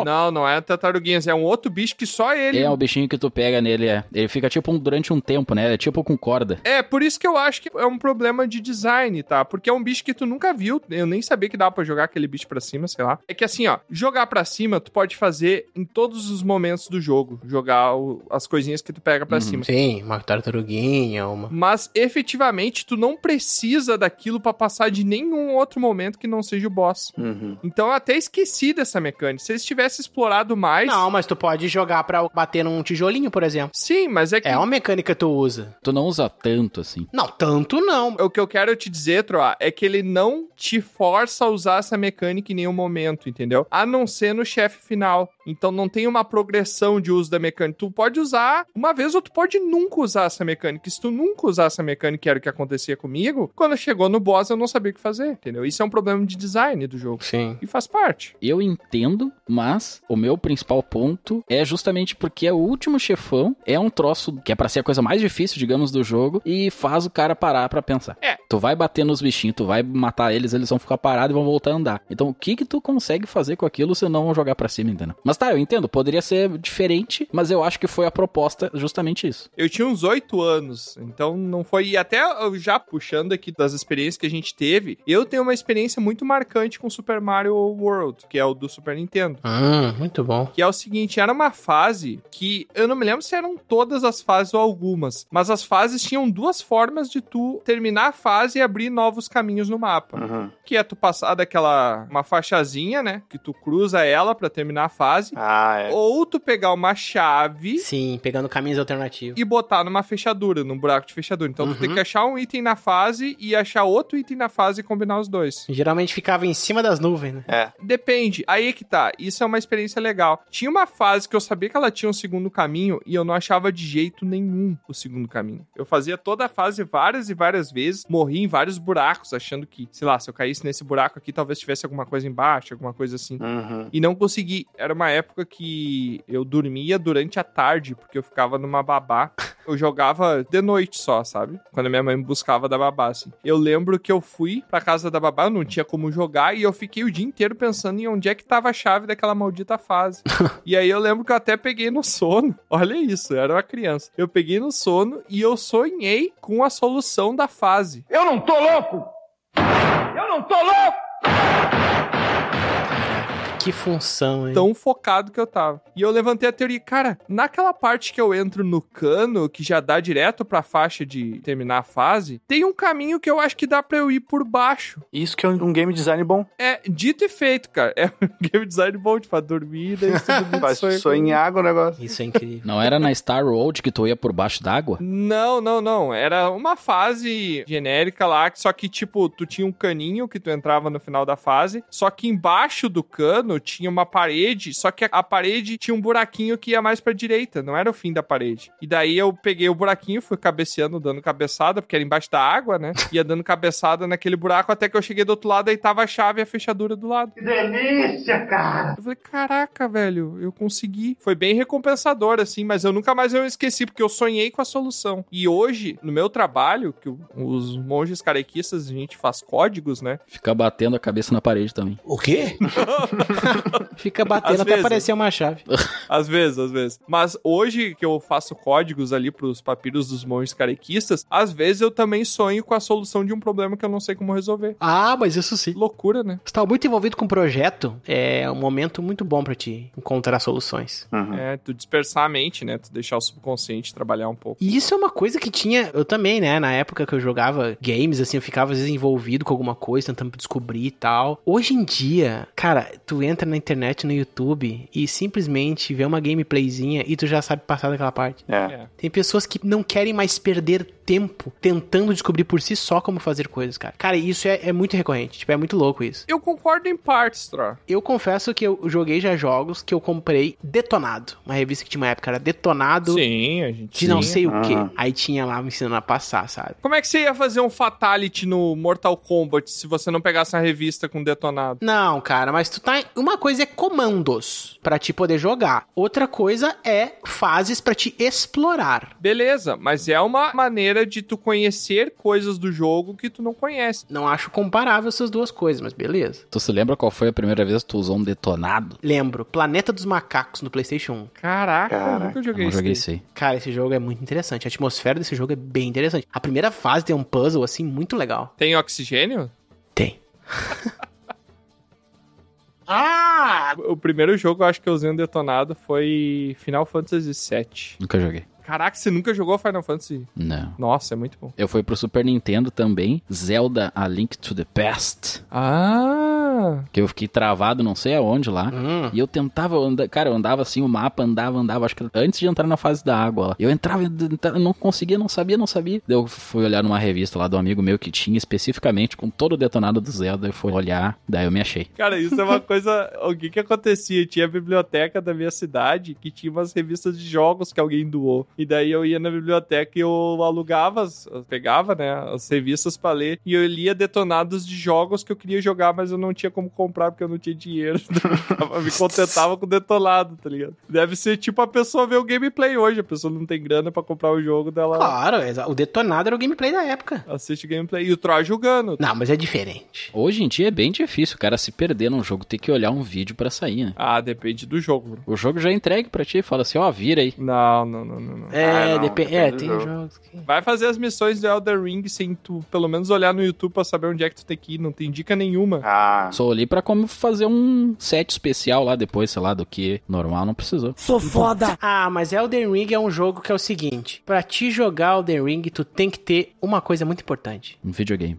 Speaker 1: Não, não é tartaruguinhas, é um outro bicho que só ele
Speaker 4: É o bichinho que tu pega nele, é. Ele fica tipo um- durante um tempo, né? É tipo com corda.
Speaker 1: É, por isso que eu acho que é um problema de design, tá? Porque é um bicho que tu nunca viu. Eu nem sabia que dava pra jogar aquele bicho pra cima, sei lá. É que assim, ó, jogar pra cima tu pode fazer em todos os momentos do jogo. Jogar o- as coisinhas que tu pega pra cima.
Speaker 3: Sim, uma tartaruguinha, uma.
Speaker 1: Mas efetivamente tu não precisa daquilo pra passar de nenhum outro momento que não seja o boss.
Speaker 2: Uhum.
Speaker 1: Então eu até esqueci dessa mecânica. Se eles tivessem explorado mais.
Speaker 3: Não, mas tu pode jogar pra bater num tijolinho, por exemplo.
Speaker 1: Sim, mas é que.
Speaker 3: É uma mecânica que tu usa.
Speaker 4: Tu não usa tanto assim.
Speaker 3: Não, tanto não.
Speaker 1: O que eu quero te dizer, Troa, é que ele não te força a usar essa mecânica em nenhum momento, entendeu? A não ser no chefe final. Então não tem uma progressão de uso da mecânica. Tu pode usar uma vez ou tu pode nunca usar essa mecânica. E se tu nunca usar essa mecânica, que era o que acontecia comigo, quando chegou no boss eu não sabia o que fazer, entendeu? Isso é um problema de design do jogo.
Speaker 3: Sim.
Speaker 1: E faz parte.
Speaker 4: Eu entendo, mas o meu principal ponto é justamente porque o último chefão é um troço que é pra ser a coisa mais difícil, digamos, do jogo e faz o cara parar pra pensar.
Speaker 1: É.
Speaker 4: Tu vai bater nos bichinhos, tu vai matar eles, eles vão ficar parados e vão voltar a andar. Então, o que que tu consegue fazer com aquilo se não jogar pra cima, entendeu? Mas tá, eu entendo, poderia ser diferente, mas eu acho que foi a proposta justamente isso.
Speaker 1: Eu tinha uns oito anos, então não foi. E até eu já puxando aqui das experiências que a gente teve, eu tenho uma experiência muito marcante com Super Mario World, que é o do Super Nintendo.
Speaker 3: Hum, muito bom.
Speaker 1: Que é o seguinte, era uma fase que eu não me lembro se eram todas as fases ou algumas, mas as fases tinham duas formas de tu terminar a fase e abrir novos caminhos no mapa.
Speaker 2: Uhum.
Speaker 1: Que é tu passar daquela uma faixazinha, né, que tu cruza ela pra terminar a fase,
Speaker 2: Ah, é.
Speaker 1: ou tu pegar uma chave
Speaker 3: Sim, pegando caminhos alternativos.
Speaker 1: e botar numa fechadura, num buraco de fechadura. Então tu
Speaker 3: Uhum.
Speaker 1: tem que achar um item na fase e achar outro item na fase e combinar os dois.
Speaker 3: Geralmente ficava em cima das nuvens, né?
Speaker 2: É.
Speaker 1: Depende. Aí é que tá. Isso é uma experiência legal. Tinha uma fase que eu sabia que ela tinha um segundo caminho e eu não achava de jeito nenhum o segundo caminho. Eu fazia toda a fase várias e várias vezes, morri em vários buracos, achando que, sei lá, se eu caísse nesse buraco aqui, talvez tivesse alguma coisa embaixo, alguma coisa assim.
Speaker 2: Uhum.
Speaker 1: E não consegui. Era uma época que eu dormia durante a tarde, porque eu ficava numa babá. Eu jogava de noite só, sabe? Quando minha mãe me buscava da babá, assim. Eu lembro que eu fui pra casa da babá, eu não tinha como jogar, e eu fiquei o dia inteiro pensando em onde é que tava a chave daquela maldita fase. e aí eu lembro que eu até peguei no sono. Olha isso, eu era uma criança. Eu peguei no sono e eu sonhei com a solução da fase.
Speaker 10: Eu não tô louco! Eu não tô louco!
Speaker 3: Que função, hein?
Speaker 1: tão focado que eu tava. E eu levantei a teoria, cara, naquela parte que eu entro no cano, que já dá direto pra faixa de terminar a fase, tem um caminho que eu acho que dá pra eu ir por baixo.
Speaker 2: Isso que é um game design bom.
Speaker 1: É, dito e feito, cara. É um game design bom, tipo, pra dormir, daí tudo
Speaker 2: Faz
Speaker 1: sonho.
Speaker 2: sonhar com o negócio.
Speaker 3: Isso é incrível.
Speaker 4: Não era na Star Road que tu ia por baixo d'água?
Speaker 1: Não, não, não. Era uma fase genérica lá, que só que, tipo, tu tinha um caninho que tu entrava no final da fase, só que embaixo do cano tinha uma parede, só que a, parede tinha um buraquinho que ia mais pra direita, não era o fim da parede. E daí eu peguei o buraquinho, fui cabeceando, dando cabeçada, porque era embaixo da água, né? Ia dando cabeçada naquele buraco até que eu cheguei do outro lado, aí tava a chave e a fechadura do lado.
Speaker 11: Que delícia, cara!
Speaker 1: Eu falei, caraca, velho, eu consegui. Foi bem recompensador, assim, mas eu nunca mais eu esqueci, porque eu sonhei com a solução. E hoje, no meu trabalho, que os monges carequistas, a gente faz códigos, né?
Speaker 4: Ficar batendo a cabeça na parede também.
Speaker 5: O quê?
Speaker 3: Fica batendo
Speaker 1: Às
Speaker 3: até
Speaker 1: vezes.
Speaker 3: aparecer uma chave.
Speaker 1: Às vezes, às vezes. Mas hoje que eu faço códigos ali pros papiros dos monges carequistas, às vezes eu também sonho com a solução de um problema que eu não sei como resolver.
Speaker 3: Ah, mas isso sim.
Speaker 1: Loucura, né?
Speaker 3: Você tá muito envolvido com o projeto, é um momento muito bom pra te encontrar soluções.
Speaker 2: Uhum.
Speaker 1: É, tu dispersar a mente, né? Tu deixar o subconsciente trabalhar um pouco.
Speaker 3: E isso é uma coisa que tinha, eu também, né, na época que eu jogava games, assim, eu ficava às vezes envolvido com alguma coisa, tentando descobrir e tal. Hoje em dia, cara, tu entra na internet, no YouTube e simplesmente vê uma gameplayzinha e tu já sabe passar daquela parte.
Speaker 2: É.
Speaker 1: É.
Speaker 3: Tem pessoas que não querem mais perder tempo tentando descobrir por si só como fazer coisas, cara. Cara, isso é, é muito recorrente, tipo, é muito louco isso.
Speaker 1: Eu concordo em partes, Tro.
Speaker 3: Eu confesso que eu joguei já jogos que eu comprei detonado. Uma revista que tinha uma época era detonado
Speaker 1: Sim, a gente.
Speaker 3: de não
Speaker 1: Sim.
Speaker 3: sei o que.
Speaker 2: Aham.
Speaker 3: Aí tinha lá me ensinando a passar, sabe?
Speaker 1: Como é que você ia fazer um Fatality no Mortal Kombat se você não pegasse a revista com detonado?
Speaker 3: Não, cara, mas tu tá. Uma coisa é comandos pra te poder jogar. Outra coisa é fases pra te explorar.
Speaker 1: Beleza, mas é uma maneira de tu conhecer coisas do jogo que tu não conhece.
Speaker 3: Não acho comparável essas duas coisas, mas beleza.
Speaker 4: Tu se lembra qual foi a primeira vez que tu usou um detonado?
Speaker 3: Lembro, Planeta dos Macacos no PlayStation 1.
Speaker 1: Caraca, eu
Speaker 2: Caraca,
Speaker 1: nunca
Speaker 4: Eu
Speaker 1: joguei
Speaker 4: não
Speaker 1: isso.
Speaker 4: joguei isso aí.
Speaker 3: Cara, esse jogo é muito interessante. A atmosfera desse jogo é bem interessante. A primeira fase tem um puzzle, assim, muito legal.
Speaker 1: Tem oxigênio?
Speaker 3: Tem.
Speaker 1: Ah! O primeiro jogo eu acho que eu usei um detonado foi Final Fantasy VII.
Speaker 4: Nunca joguei.
Speaker 1: Caraca, você nunca jogou Final Fantasy?
Speaker 4: Não.
Speaker 1: Nossa, é muito bom.
Speaker 4: Eu fui pro Super Nintendo também. Zelda A Link to the Past.
Speaker 1: Ah!
Speaker 4: Que eu fiquei travado não sei aonde lá.
Speaker 3: Hum.
Speaker 4: E eu tentava andar. Cara, eu andava assim, o mapa andava, andava. Acho que antes de entrar na fase da água lá. Eu entrava, eu não conseguia, não sabia, não sabia. Daí eu fui olhar numa revista lá do amigo meu que tinha especificamente com todo o detonado do Zelda. Eu fui olhar, daí eu me achei.
Speaker 1: Cara, isso é uma coisa. O que que acontecia? Tinha a biblioteca da minha cidade que tinha umas revistas de jogos que alguém doou. E daí eu ia na biblioteca e eu alugava, eu pegava, né, as revistas pra ler. E eu lia detonados de jogos que eu queria jogar, mas eu não tinha como comprar porque eu não tinha dinheiro. Eu me contentava com detonado, tá ligado? Deve ser tipo a pessoa ver o gameplay hoje. A pessoa não tem grana pra comprar o jogo dela.
Speaker 3: Claro, o detonado era o gameplay da época.
Speaker 1: Assiste o gameplay. E o Troy jogando.
Speaker 3: Não, mas é diferente.
Speaker 4: Hoje em dia é bem difícil o cara se perder num jogo, ter que olhar um vídeo pra sair, né?
Speaker 1: Ah, depende do jogo.
Speaker 4: O jogo já é entregue pra ti, fala assim, ó, vira aí.
Speaker 1: Não, não, não, não. não.
Speaker 3: É,
Speaker 2: Ah, depende
Speaker 3: é tem
Speaker 2: jogo.
Speaker 3: jogos que...
Speaker 1: Vai fazer as missões de Elder Ring sem tu, pelo menos, olhar no YouTube pra saber onde é que tu tem que ir. Não tem dica nenhuma.
Speaker 2: Ah,
Speaker 4: Só olhei pra como fazer um set especial lá depois, sei lá, do que normal não precisou.
Speaker 3: Ah, mas Elden Ring é um jogo que é o seguinte: pra te jogar Elden Ring, tu tem que ter uma coisa muito importante:
Speaker 4: Um videogame.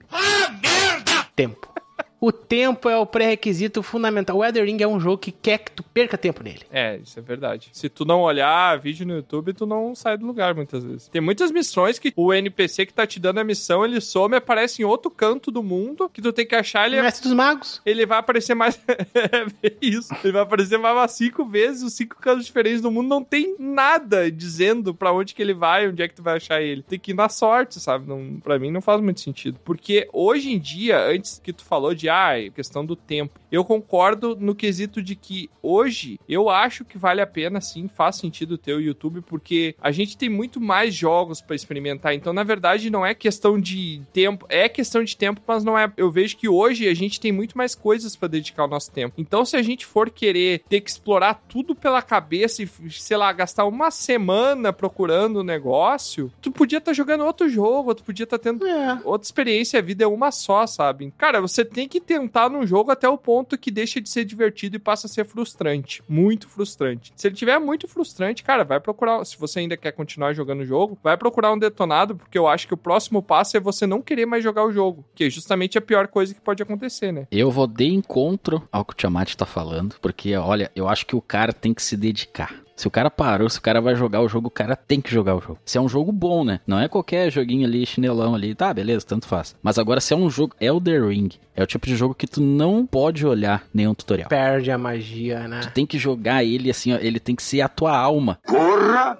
Speaker 3: tempo. O tempo é o pré-requisito fundamental. O Elden Ring é um jogo que quer que tu perca tempo nele.
Speaker 1: É, isso é verdade. Se tu não olhar vídeo no YouTube, tu não sai do lugar muitas vezes. Tem muitas missões que o NPC que tá te dando a missão, ele some e aparece em outro canto do mundo, que tu tem que achar ele.
Speaker 3: Mestre dos Magos.
Speaker 1: Ele vai aparecer mais. é isso. Ele vai aparecer mais umas cinco vezes, os cinco cantos diferentes do mundo. Não tem nada dizendo pra onde que ele vai, onde é que tu vai achar ele. Tem que ir na sorte, sabe? Não, pra mim não faz muito sentido. Porque hoje em dia, antes que tu falou de, ah, questão do tempo, eu concordo no quesito de que hoje eu acho que vale a pena sim, faz sentido ter o YouTube, porque a gente tem muito mais jogos pra experimentar. Então, na verdade, não é questão de tempo, é questão de tempo, mas não é. Eu vejo que hoje a gente tem muito mais coisas pra dedicar o nosso tempo. Então, se a gente for querer ter que explorar tudo pela cabeça e, sei lá, gastar uma semana procurando o negócio, tu podia estar jogando outro jogo, tu podia estar tendo
Speaker 3: É.
Speaker 1: outra experiência, a vida é uma só, sabe? Cara, você tem que que tentar num jogo até o ponto que deixa de ser divertido e passa a ser frustrante. Muito frustrante. Se ele tiver muito frustrante, cara, vai procurar. Se você ainda quer continuar jogando o jogo, vai procurar um detonado, porque eu acho que o próximo passo é você não querer mais jogar o jogo. Que é justamente a pior coisa que pode acontecer, né?
Speaker 4: Eu vou de encontro ao que o Tiamat tá falando, porque, olha, eu acho que o cara tem que se dedicar. Se o cara parou, se o cara vai jogar o jogo, o cara tem que jogar o jogo. Se é um jogo bom, né? Não é qualquer joguinho ali, chinelão ali, tá, beleza, tanto faz. Mas agora, se é um jogo Elder Ring, é o tipo de jogo que tu não pode olhar nenhum tutorial.
Speaker 3: Perde a magia, né?
Speaker 4: Tu tem que jogar ele assim, ó, ele tem que ser a tua alma.
Speaker 11: Porra!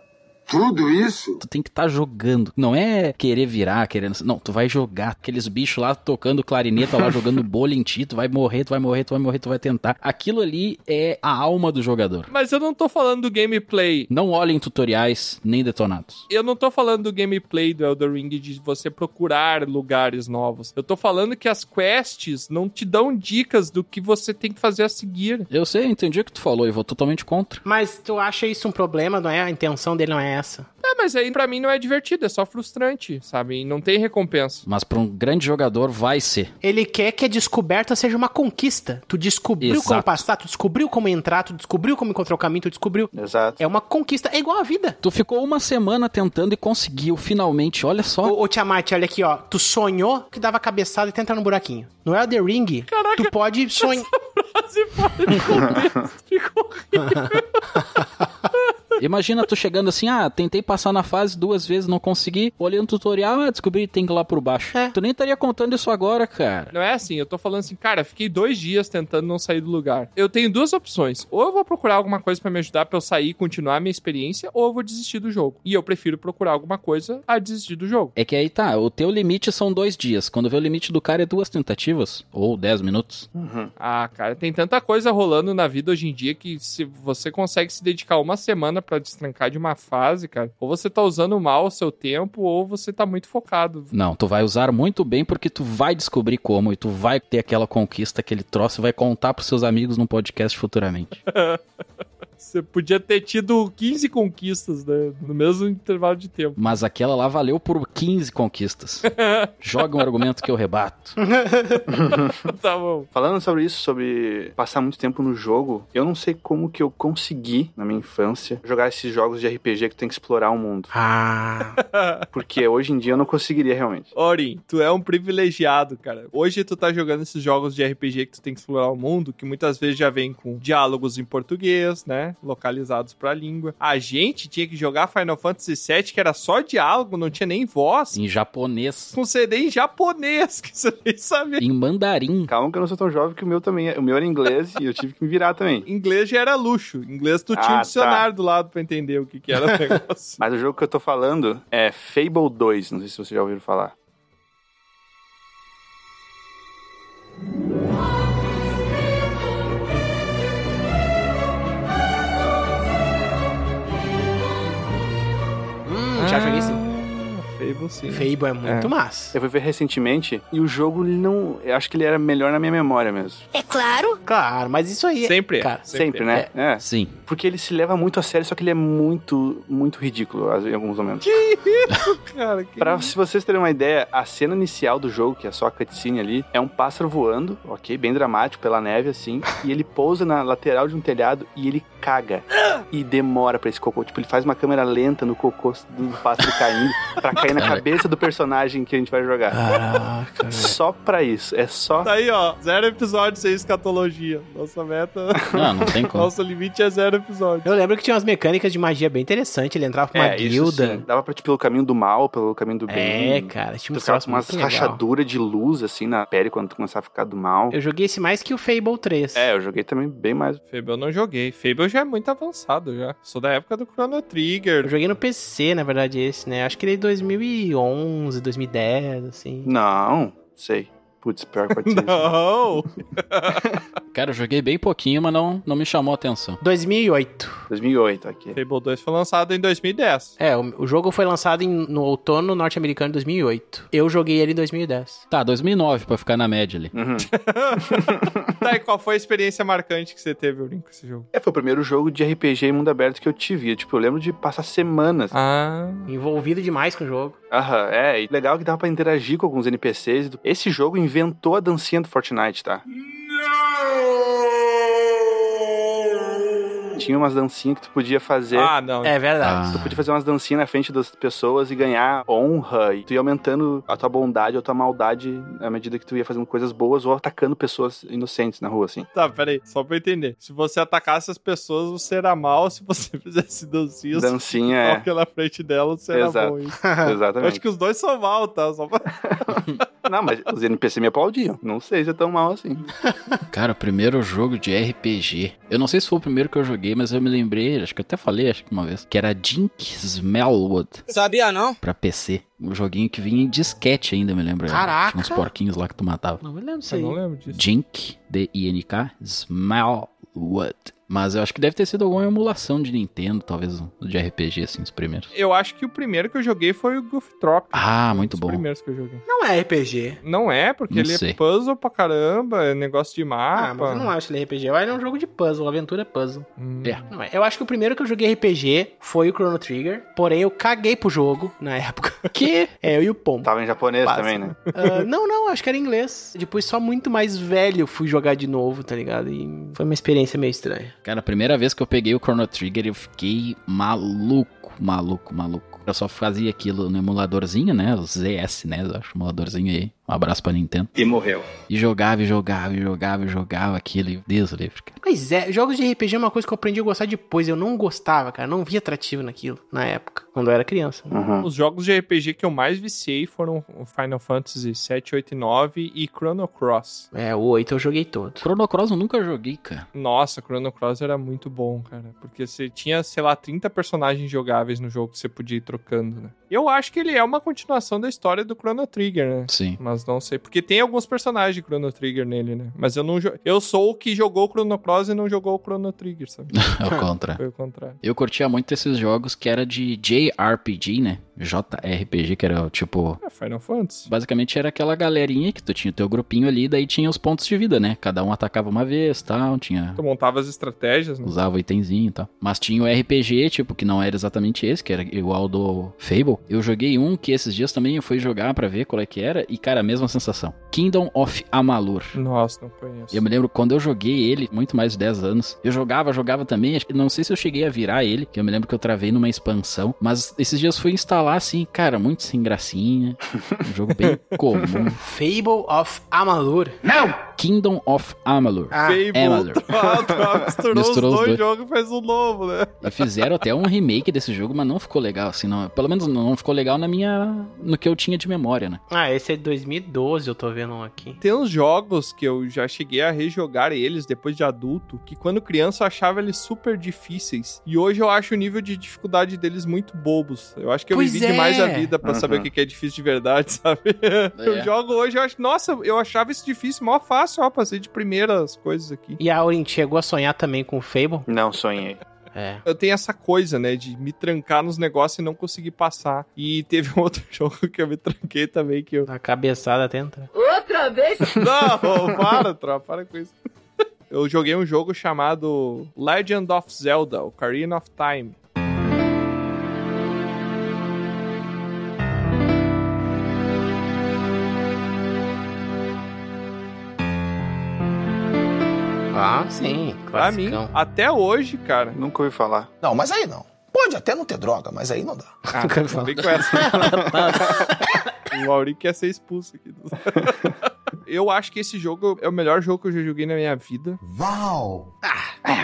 Speaker 11: Tudo isso?
Speaker 4: Tu tem que estar tá jogando. Não é querer virar, querendo. Não, tu vai jogar. Aqueles bichos lá tocando clarineta, lá jogando bolha em ti. Tu vai morrer, tu vai morrer, tu vai morrer, tu vai tentar. Aquilo ali é a alma do jogador.
Speaker 1: Mas eu não tô falando do gameplay.
Speaker 4: Não olhem tutoriais nem detonados.
Speaker 1: Eu não tô falando do gameplay do Elder Ring de você procurar lugares novos. Eu tô falando que as quests não te dão dicas do que você tem que fazer a seguir.
Speaker 4: Eu sei, entendi o que tu falou e vou totalmente contra.
Speaker 3: Mas tu acha isso um problema, não é? A intenção dele não é essa.
Speaker 1: É, mas aí pra mim não é divertido, é só frustrante, sabe? E não tem recompensa.
Speaker 4: Mas pra um grande jogador vai ser.
Speaker 3: Ele quer que a descoberta seja uma conquista. Tu descobriu
Speaker 4: Exato.
Speaker 3: como passar, tu descobriu como entrar, tu descobriu como encontrar o caminho, tu descobriu.
Speaker 2: Exato.
Speaker 3: É uma conquista, é igual a vida.
Speaker 4: Tu ficou uma semana tentando e conseguiu finalmente, olha só.
Speaker 3: Ô, ô Tiamat, olha aqui, ó. Tu sonhou que dava cabeçada e tenta no buraquinho. No Elder Ring,
Speaker 1: Caraca,
Speaker 3: tu pode sonhar.
Speaker 1: Frase fora de contexto, ficou horrível.
Speaker 4: Imagina tu chegando assim, ah, tentei passar na fase duas vezes, não consegui. Olhei no tutorial, ah, descobri que tem que ir lá por baixo.
Speaker 3: É.
Speaker 4: Tu nem estaria contando isso agora, cara.
Speaker 1: Não é assim, eu tô falando assim, cara, fiquei dois dias tentando não sair do lugar. Eu tenho duas opções. Ou eu vou procurar alguma coisa pra me ajudar pra eu sair e continuar a minha experiência, ou eu vou desistir do jogo. E eu prefiro procurar alguma coisa a desistir do jogo.
Speaker 4: É que aí tá, o teu limite são dois dias. Quando vê o limite do cara é duas tentativas, ou dez minutos.
Speaker 1: Ah, cara, tem tanta coisa rolando na vida hoje em dia que se você consegue se dedicar uma semana pra destrancar de uma fase, cara, ou você tá usando mal o seu tempo, ou você tá muito focado.
Speaker 4: Não, tu vai usar muito bem porque tu vai descobrir como e tu vai ter aquela conquista, aquele troço e vai contar pros seus amigos no podcast futuramente.
Speaker 1: Você podia ter tido 15 conquistas, né? No mesmo intervalo de tempo.
Speaker 4: Mas aquela lá valeu por 15 conquistas. Joga um argumento que eu rebato.
Speaker 1: tá bom.
Speaker 2: Falando sobre isso, sobre passar muito tempo no jogo, eu não sei como que eu consegui, na minha infância, jogar esses jogos de RPG que tem que explorar o mundo.
Speaker 3: Ah.
Speaker 2: Porque hoje em dia eu não conseguiria realmente.
Speaker 1: Orin, tu é um privilegiado, cara. Hoje tu tá jogando esses jogos de RPG que tu tem que explorar o mundo, que muitas vezes já vem com diálogos em português, né? Localizados pra língua. A gente tinha que jogar Final Fantasy VII, que era só diálogo, não tinha nem voz.
Speaker 4: Em japonês.
Speaker 1: Com CD em japonês, que você nem sabia.
Speaker 4: Em mandarim.
Speaker 2: Calma que eu não sou tão jovem que o meu também. é- O meu era inglês e eu tive que me virar também.
Speaker 1: Inglês já era luxo. Inglês tu tinha um
Speaker 2: Ah,
Speaker 1: dicionário do lado pra entender o que, que era o negócio.
Speaker 2: Mas o jogo que eu tô falando é Fable 2, não sei se vocês já ouviram falar.
Speaker 1: Fable sim.
Speaker 3: Fable é muito
Speaker 2: É.
Speaker 3: massa.
Speaker 2: Eu fui ver recentemente e o jogo ele não. Eu acho que ele era melhor na minha memória mesmo.
Speaker 9: É claro.
Speaker 3: Claro, mas isso aí.
Speaker 1: Sempre é.
Speaker 3: Cara,
Speaker 2: Sempre, né? É.
Speaker 4: Sim.
Speaker 2: Porque ele se leva muito a sério, só que ele é muito, muito ridículo às- em alguns momentos.
Speaker 1: Cara, que...
Speaker 2: Pra se vocês terem uma ideia, a cena inicial do jogo, que é só a cutscene ali, é um pássaro voando, ok? Bem dramático pela neve, assim. e ele pousa na lateral de um telhado e ele caga. E demora pra esse cocô. Tipo, ele faz uma câmera lenta no cocô do pássaro caindo, pra cair na cabeça do personagem que a gente vai jogar.
Speaker 3: Caraca.
Speaker 2: Só pra isso. É só.
Speaker 1: Tá aí, ó. Zero episódio sem escatologia. Nossa meta.
Speaker 4: Não, não tem como.
Speaker 1: Nosso limite é zero episódio.
Speaker 3: Eu lembro que tinha umas mecânicas de magia bem interessantes. Ele entrava pra uma
Speaker 2: É, isso
Speaker 3: guilda.
Speaker 2: sim. Dava pra, tipo, pelo caminho do mal, pelo caminho do bem.
Speaker 3: É, cara, tinha
Speaker 2: Tu
Speaker 3: uns
Speaker 2: ficava
Speaker 3: troços
Speaker 2: com umas rachaduras de luz, assim, na pele quando tu começava a ficar do mal.
Speaker 3: Eu joguei esse mais que o Fable 3.
Speaker 2: É, eu joguei também bem mais.
Speaker 1: Fable eu não joguei. Fable já é muito avançado já. Sou da época do Chrono Trigger.
Speaker 3: Eu joguei no PC, na verdade, esse, né? Acho que ele é 2011, 2010, assim.
Speaker 2: Não, sei. Putz, pior que pode ser.
Speaker 1: Não!
Speaker 4: Cara, eu joguei bem pouquinho, mas não, não me chamou a atenção.
Speaker 3: 2008.
Speaker 2: 2008, aqui.
Speaker 1: Fable 2 foi lançado em 2010.
Speaker 3: É, o, o jogo foi lançado em- no outono norte-americano de 2008. Eu joguei ele em 2010.
Speaker 4: Tá, 2009 pra ficar na média ali.
Speaker 2: Uhum.
Speaker 1: Tá, e qual foi a experiência marcante que você teve, Aurim, com esse jogo?
Speaker 2: É, foi o primeiro jogo de RPG em mundo aberto que eu tive. Eu, tipo, eu lembro de passar semanas.
Speaker 1: Ah.
Speaker 3: Envolvido demais com o jogo.
Speaker 2: Aham, é. E legal que dava pra interagir com alguns NPCs. Esse jogo inventou a dancinha do Fortnite, tá? Tinha umas dancinhas que tu podia fazer.
Speaker 1: Ah, não.
Speaker 3: É verdade.
Speaker 2: Tu podia fazer umas dancinhas na frente das pessoas e ganhar honra. E tu ia aumentando a tua bondade ou a tua maldade à medida que tu ia fazendo coisas boas ou atacando pessoas inocentes na rua, assim.
Speaker 1: Tá, peraí, só pra eu entender. Se você atacasse as pessoas, você era mal. Se você fizesse dancinhas,
Speaker 2: Dancinha, é.
Speaker 1: na frente dela, você era
Speaker 2: Exato.
Speaker 1: bom. Isso.
Speaker 2: Exatamente.
Speaker 1: Eu acho que os dois são mal, tá? Só pra...
Speaker 2: Não, mas os NPC me aplaudiam. Não sei se é tão mal assim.
Speaker 4: Cara, o primeiro jogo de RPG. Eu não sei se foi o primeiro que eu joguei, mas eu me lembrei, acho que eu até falei, acho que uma vez, que era Jink Smellwood.
Speaker 12: Sabia não?
Speaker 4: Pra PC. Um joguinho que vinha em disquete ainda, me lembro.
Speaker 3: Caraca!
Speaker 4: Tinha uns porquinhos lá que tu matava.
Speaker 3: Não me lembro disso
Speaker 1: Eu
Speaker 3: aí.
Speaker 1: não lembro disso.
Speaker 4: Jink, D-I-N-K, Smellwood. Mas eu acho que deve ter sido alguma emulação de Nintendo, talvez de RPG, assim, os primeiros.
Speaker 1: Eu acho que o primeiro que eu joguei foi o Goof Trop.
Speaker 4: Ah, muito
Speaker 1: Os
Speaker 4: bom.
Speaker 1: primeiros que eu joguei.
Speaker 3: Não é RPG.
Speaker 1: Não é, porque
Speaker 4: Não
Speaker 1: ele
Speaker 4: sei.
Speaker 1: é puzzle pra caramba, é negócio de mapa.
Speaker 3: Ah, mas eu não acho ele RPG. Que é um jogo de puzzle. Aventura é puzzle.
Speaker 1: Hum.
Speaker 4: É.
Speaker 3: Não é. Eu acho que o primeiro que eu joguei RPG foi o Chrono Trigger. Porém, eu caguei pro jogo na época.
Speaker 4: Que?
Speaker 3: É, eu e o Pombo.
Speaker 2: Tava em japonês
Speaker 3: Passa.
Speaker 2: também, né?
Speaker 3: Ah, não, não, acho que era em inglês. Depois, só muito mais velho, fui jogar de novo, tá ligado? E foi uma experiência meio estranha.
Speaker 4: Cara, a primeira vez que eu peguei o Chrono Trigger, eu fiquei maluco, maluco, maluco. Eu só fazia aquilo no emuladorzinho, né? O ZS, né? Eu acho, emuladorzinho aí. Um abraço pra Nintendo.
Speaker 13: E morreu.
Speaker 4: E jogava, e jogava, e jogava, e jogava aquilo. E Deus livre, cara.
Speaker 3: Mas é, jogos de RPG é uma coisa que eu aprendi a gostar depois. Eu não gostava, cara. Não via atrativo naquilo, na época, quando eu era criança.
Speaker 2: Uhum.
Speaker 1: Os jogos de RPG que eu mais viciei foram o Final Fantasy 7, 8 e 9 e Chrono Cross.
Speaker 3: É, o 8 eu joguei todo.
Speaker 4: Chrono Cross eu nunca joguei, cara.
Speaker 1: Nossa, Chrono Cross era muito bom, cara. Porque você tinha, sei lá, 30 personagens jogáveis no jogo que você podia ir trocando, né? Eu acho que ele é uma continuação da história do Chrono Trigger, né?
Speaker 4: Sim.
Speaker 1: Mas não sei, porque tem alguns personagens de Chrono Trigger nele, né? Mas eu não jo- eu sou o que jogou o Chrono Cross e não jogou o Chrono Trigger, sabe?
Speaker 4: É o contrário.
Speaker 1: Foi o contrário.
Speaker 4: Eu curtia muito esses jogos que era de JRPG, né? JRPG, que era tipo.
Speaker 1: É Final Fantasy.
Speaker 4: Basicamente era aquela galerinha que tu tinha o teu grupinho ali, daí tinha os pontos de vida, né? Cada um atacava uma vez tal, tinha.
Speaker 1: Tu montava as estratégias, né?
Speaker 4: Usava o itemzinho e tal. Mas tinha o RPG, tipo, que não era exatamente esse, que era igual ao do Fable. Eu joguei um que esses dias também eu fui jogar pra ver qual é que era, e cara, mesma sensação. Kingdom of Amalur.
Speaker 1: Nossa, não conheço.
Speaker 4: Eu me lembro quando eu joguei ele, muito mais de 10 anos. Eu jogava, jogava também. acho que- Não sei se eu cheguei a virar ele, que eu me lembro que eu travei numa expansão. Mas esses dias fui instalar assim, cara, muito sem gracinha. Um jogo bem comum.
Speaker 3: Fable of Amalur.
Speaker 4: Kingdom of Amalur.
Speaker 3: Ah,
Speaker 1: Fable,
Speaker 4: Amalur.
Speaker 1: tu misturou,
Speaker 4: Misturou
Speaker 1: os dois
Speaker 4: dois.
Speaker 1: jogos e fez um novo, né?
Speaker 4: E fizeram até um remake desse jogo, mas não ficou legal, assim, não. Pelo menos não ficou legal na minha. no que eu tinha de memória, né?
Speaker 3: Ah, esse é de 2012, eu tô vendo um aqui.
Speaker 1: Tem uns jogos que eu já cheguei a rejogar eles depois de adulto, que quando criança eu achava eles super difíceis. E hoje eu acho o nível de dificuldade deles muito bobos. Eu acho que eu
Speaker 3: Pois
Speaker 1: vivi
Speaker 3: é.
Speaker 1: demais a vida pra
Speaker 2: Uhum.
Speaker 1: saber o que que é difícil de verdade, sabe? Eu jogo hoje, eu acho, nossa, eu achava isso difícil, mó fácil, ó, passei de primeiras coisas aqui.
Speaker 3: E a Aurin chegou a sonhar também com o Fable?
Speaker 2: Não, sonhei.
Speaker 3: É.
Speaker 1: Eu tenho essa coisa, né, de me trancar nos negócios e não conseguir passar. E teve um outro jogo que eu me tranquei também, que eu...
Speaker 3: A cabeçada tenta.
Speaker 12: Outra vez?
Speaker 1: Não, para, tropa, para com isso. Eu joguei um jogo chamado Legend of Zelda, Ocarina of Time.
Speaker 3: Ah, sim.
Speaker 1: Pra mim,
Speaker 3: Classicão.
Speaker 1: até hoje, cara.
Speaker 2: Nunca ouvi falar.
Speaker 14: Não, mas aí não. Pode até não ter droga, mas aí não dá.
Speaker 1: Ah,
Speaker 3: Nunca
Speaker 1: não com essa. o Mauri quer ser expulso aqui. Eu acho que esse jogo é o melhor jogo que eu já joguei na minha vida.
Speaker 14: Uau!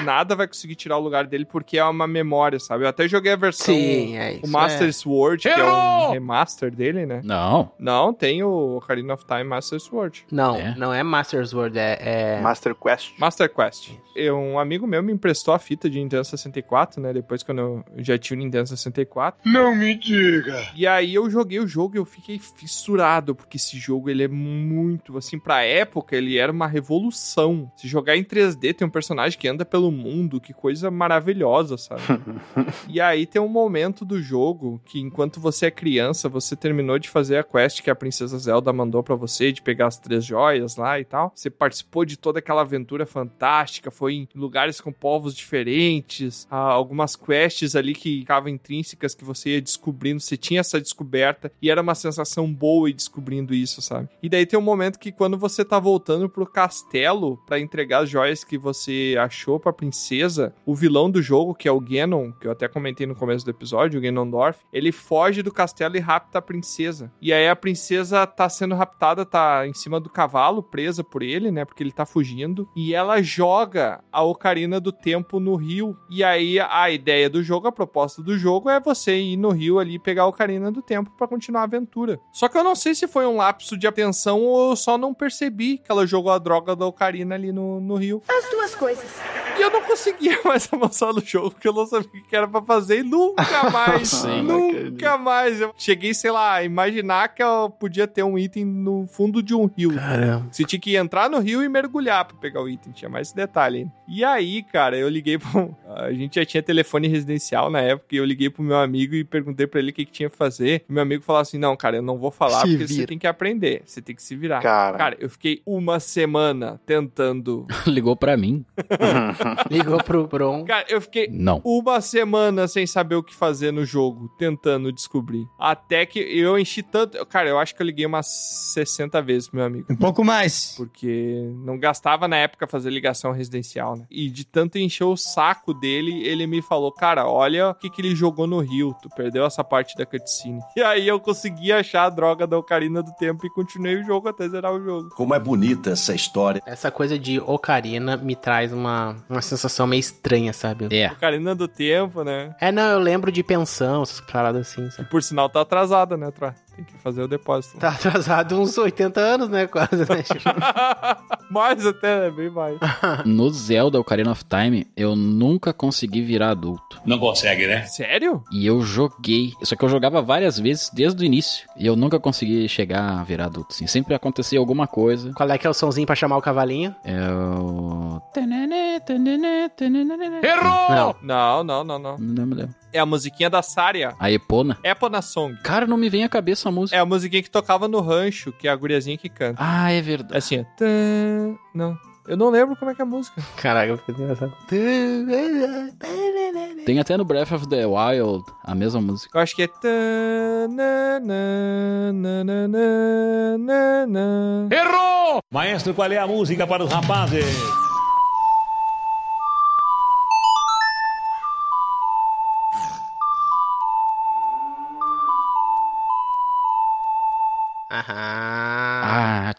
Speaker 1: Nada vai conseguir tirar o lugar dele porque é uma memória, sabe? Eu até joguei a versão.
Speaker 3: Sim, é isso.
Speaker 1: o Master
Speaker 3: é.
Speaker 1: Sword, que é um remaster dele, né?
Speaker 4: Não.
Speaker 1: Não, tem o Ocarina of Time Master Sword.
Speaker 3: Não,
Speaker 4: É?
Speaker 3: não é Master Sword, é. é...
Speaker 2: Master Quest.
Speaker 1: Master Quest. Eu, um amigo meu me emprestou a fita de Nintendo 64, né? Depois quando eu já tinha o Nintendo 64.
Speaker 11: Não me diga.
Speaker 1: E aí eu joguei o jogo e eu fiquei fissurado, porque esse jogo ele é muito, assim, assim, pra época, ele era uma revolução. Se jogar em 3D, tem um personagem que anda pelo mundo, que coisa maravilhosa, sabe? e aí tem um momento do jogo que, enquanto você é criança, você terminou de fazer a quest que a Princesa Zelda mandou pra você, de pegar as três joias lá e tal. Você participou de toda aquela aventura fantástica, foi em lugares com povos diferentes, algumas quests ali que ficavam intrínsecas que você ia descobrindo, você tinha essa descoberta e era uma sensação boa ir descobrindo isso, sabe? E daí tem um momento que quando você tá voltando pro castelo pra entregar as joias que você achou pra princesa, o vilão do jogo, que é o Ganon, que eu até comentei no começo do episódio, o Ganondorf, ele foge do castelo e rapta a princesa. E aí a princesa tá sendo raptada, tá em cima do cavalo, presa por ele, né? Porque ele tá fugindo. E ela joga a Ocarina do Tempo no rio. E aí a ideia do jogo, a proposta do jogo é você ir no rio ali pegar a Ocarina do Tempo pra continuar a aventura. Só que eu não sei se foi um lapso de atenção ou só não percebi que ela jogou a droga da Ocarina ali no, no rio.
Speaker 12: As duas coisas.
Speaker 1: E eu não conseguia mais avançar no jogo, porque eu não sabia o que era pra fazer e nunca mais,
Speaker 4: Sim,
Speaker 1: nunca mais. Eu cheguei, sei lá, a imaginar que eu podia ter um item no fundo de um rio.
Speaker 3: Caramba.
Speaker 1: Você tinha que entrar no rio e mergulhar pra pegar o item, tinha mais esse detalhe ainda. E aí, cara, eu liguei pro... A gente já tinha telefone residencial na época e eu liguei pro meu amigo e perguntei pra ele o que, que tinha que fazer. E meu amigo falou assim, não, cara, eu não vou falar
Speaker 3: Se
Speaker 1: porque você
Speaker 3: vira.
Speaker 1: tem que aprender, você tem que se virar.
Speaker 2: Cara.
Speaker 1: Cara, eu fiquei uma semana tentando
Speaker 4: Ligou pra mim.
Speaker 3: Ligou pro Bron.
Speaker 1: Cara, eu fiquei
Speaker 4: Não.
Speaker 1: uma semana sem saber o que fazer no jogo, tentando descobrir. Até que eu enchi tanto. Cara, eu acho que eu liguei umas 60 vezes pro meu amigo.
Speaker 13: Um pouco mais.
Speaker 1: Porque não gastava na época fazer ligação residencial, né? E de tanto encher o saco dele, ele me falou: Cara, olha o que, que ele jogou no Rio. Tu perdeu essa parte da cutscene. E aí eu consegui achar a droga da Ocarina do Tempo e continuei o jogo até zerar o jogo.
Speaker 15: Como é bonita essa história.
Speaker 3: Essa coisa de Ocarina me traz uma, uma sensação meio estranha, sabe?
Speaker 4: É.
Speaker 1: Ocarina do Tempo, né?
Speaker 3: É, não, eu lembro de pensão, essas paradas assim, sabe?
Speaker 1: Por sinal, tá atrasada, né, Tra? Tem que fazer o depósito.
Speaker 3: Tá atrasado uns 80 anos, né, quase, né?
Speaker 1: mais até, né? Bem mais.
Speaker 4: No Zelda Ocarina of Time, eu nunca consegui virar adulto.
Speaker 6: Não consegue, né?
Speaker 1: Sério?
Speaker 4: E eu joguei. Só que eu jogava várias vezes desde o início. E eu nunca consegui chegar a virar adulto. Assim. Sempre acontecia alguma coisa.
Speaker 3: Qual é que é o sonzinho pra chamar o cavalinho?
Speaker 4: É o.
Speaker 1: Não,
Speaker 3: Não.
Speaker 1: não, não, não. não.
Speaker 4: Não me lembro.
Speaker 1: É a musiquinha da Saria.
Speaker 4: A Epona.
Speaker 1: Epona Song.
Speaker 4: Cara, não me vem à cabeça a música.
Speaker 1: É a musiquinha que tocava no rancho, que é a guriazinha que canta.
Speaker 4: Ah, é verdade.
Speaker 1: Assim, ó. Tã, Não. Eu não lembro como é que é a música.
Speaker 3: Caraca, eu fiquei engraçado.
Speaker 4: Tem até no Breath of the Wild a mesma música.
Speaker 1: Eu acho que é.
Speaker 6: Errou! Maestro, qual é a música para os rapazes?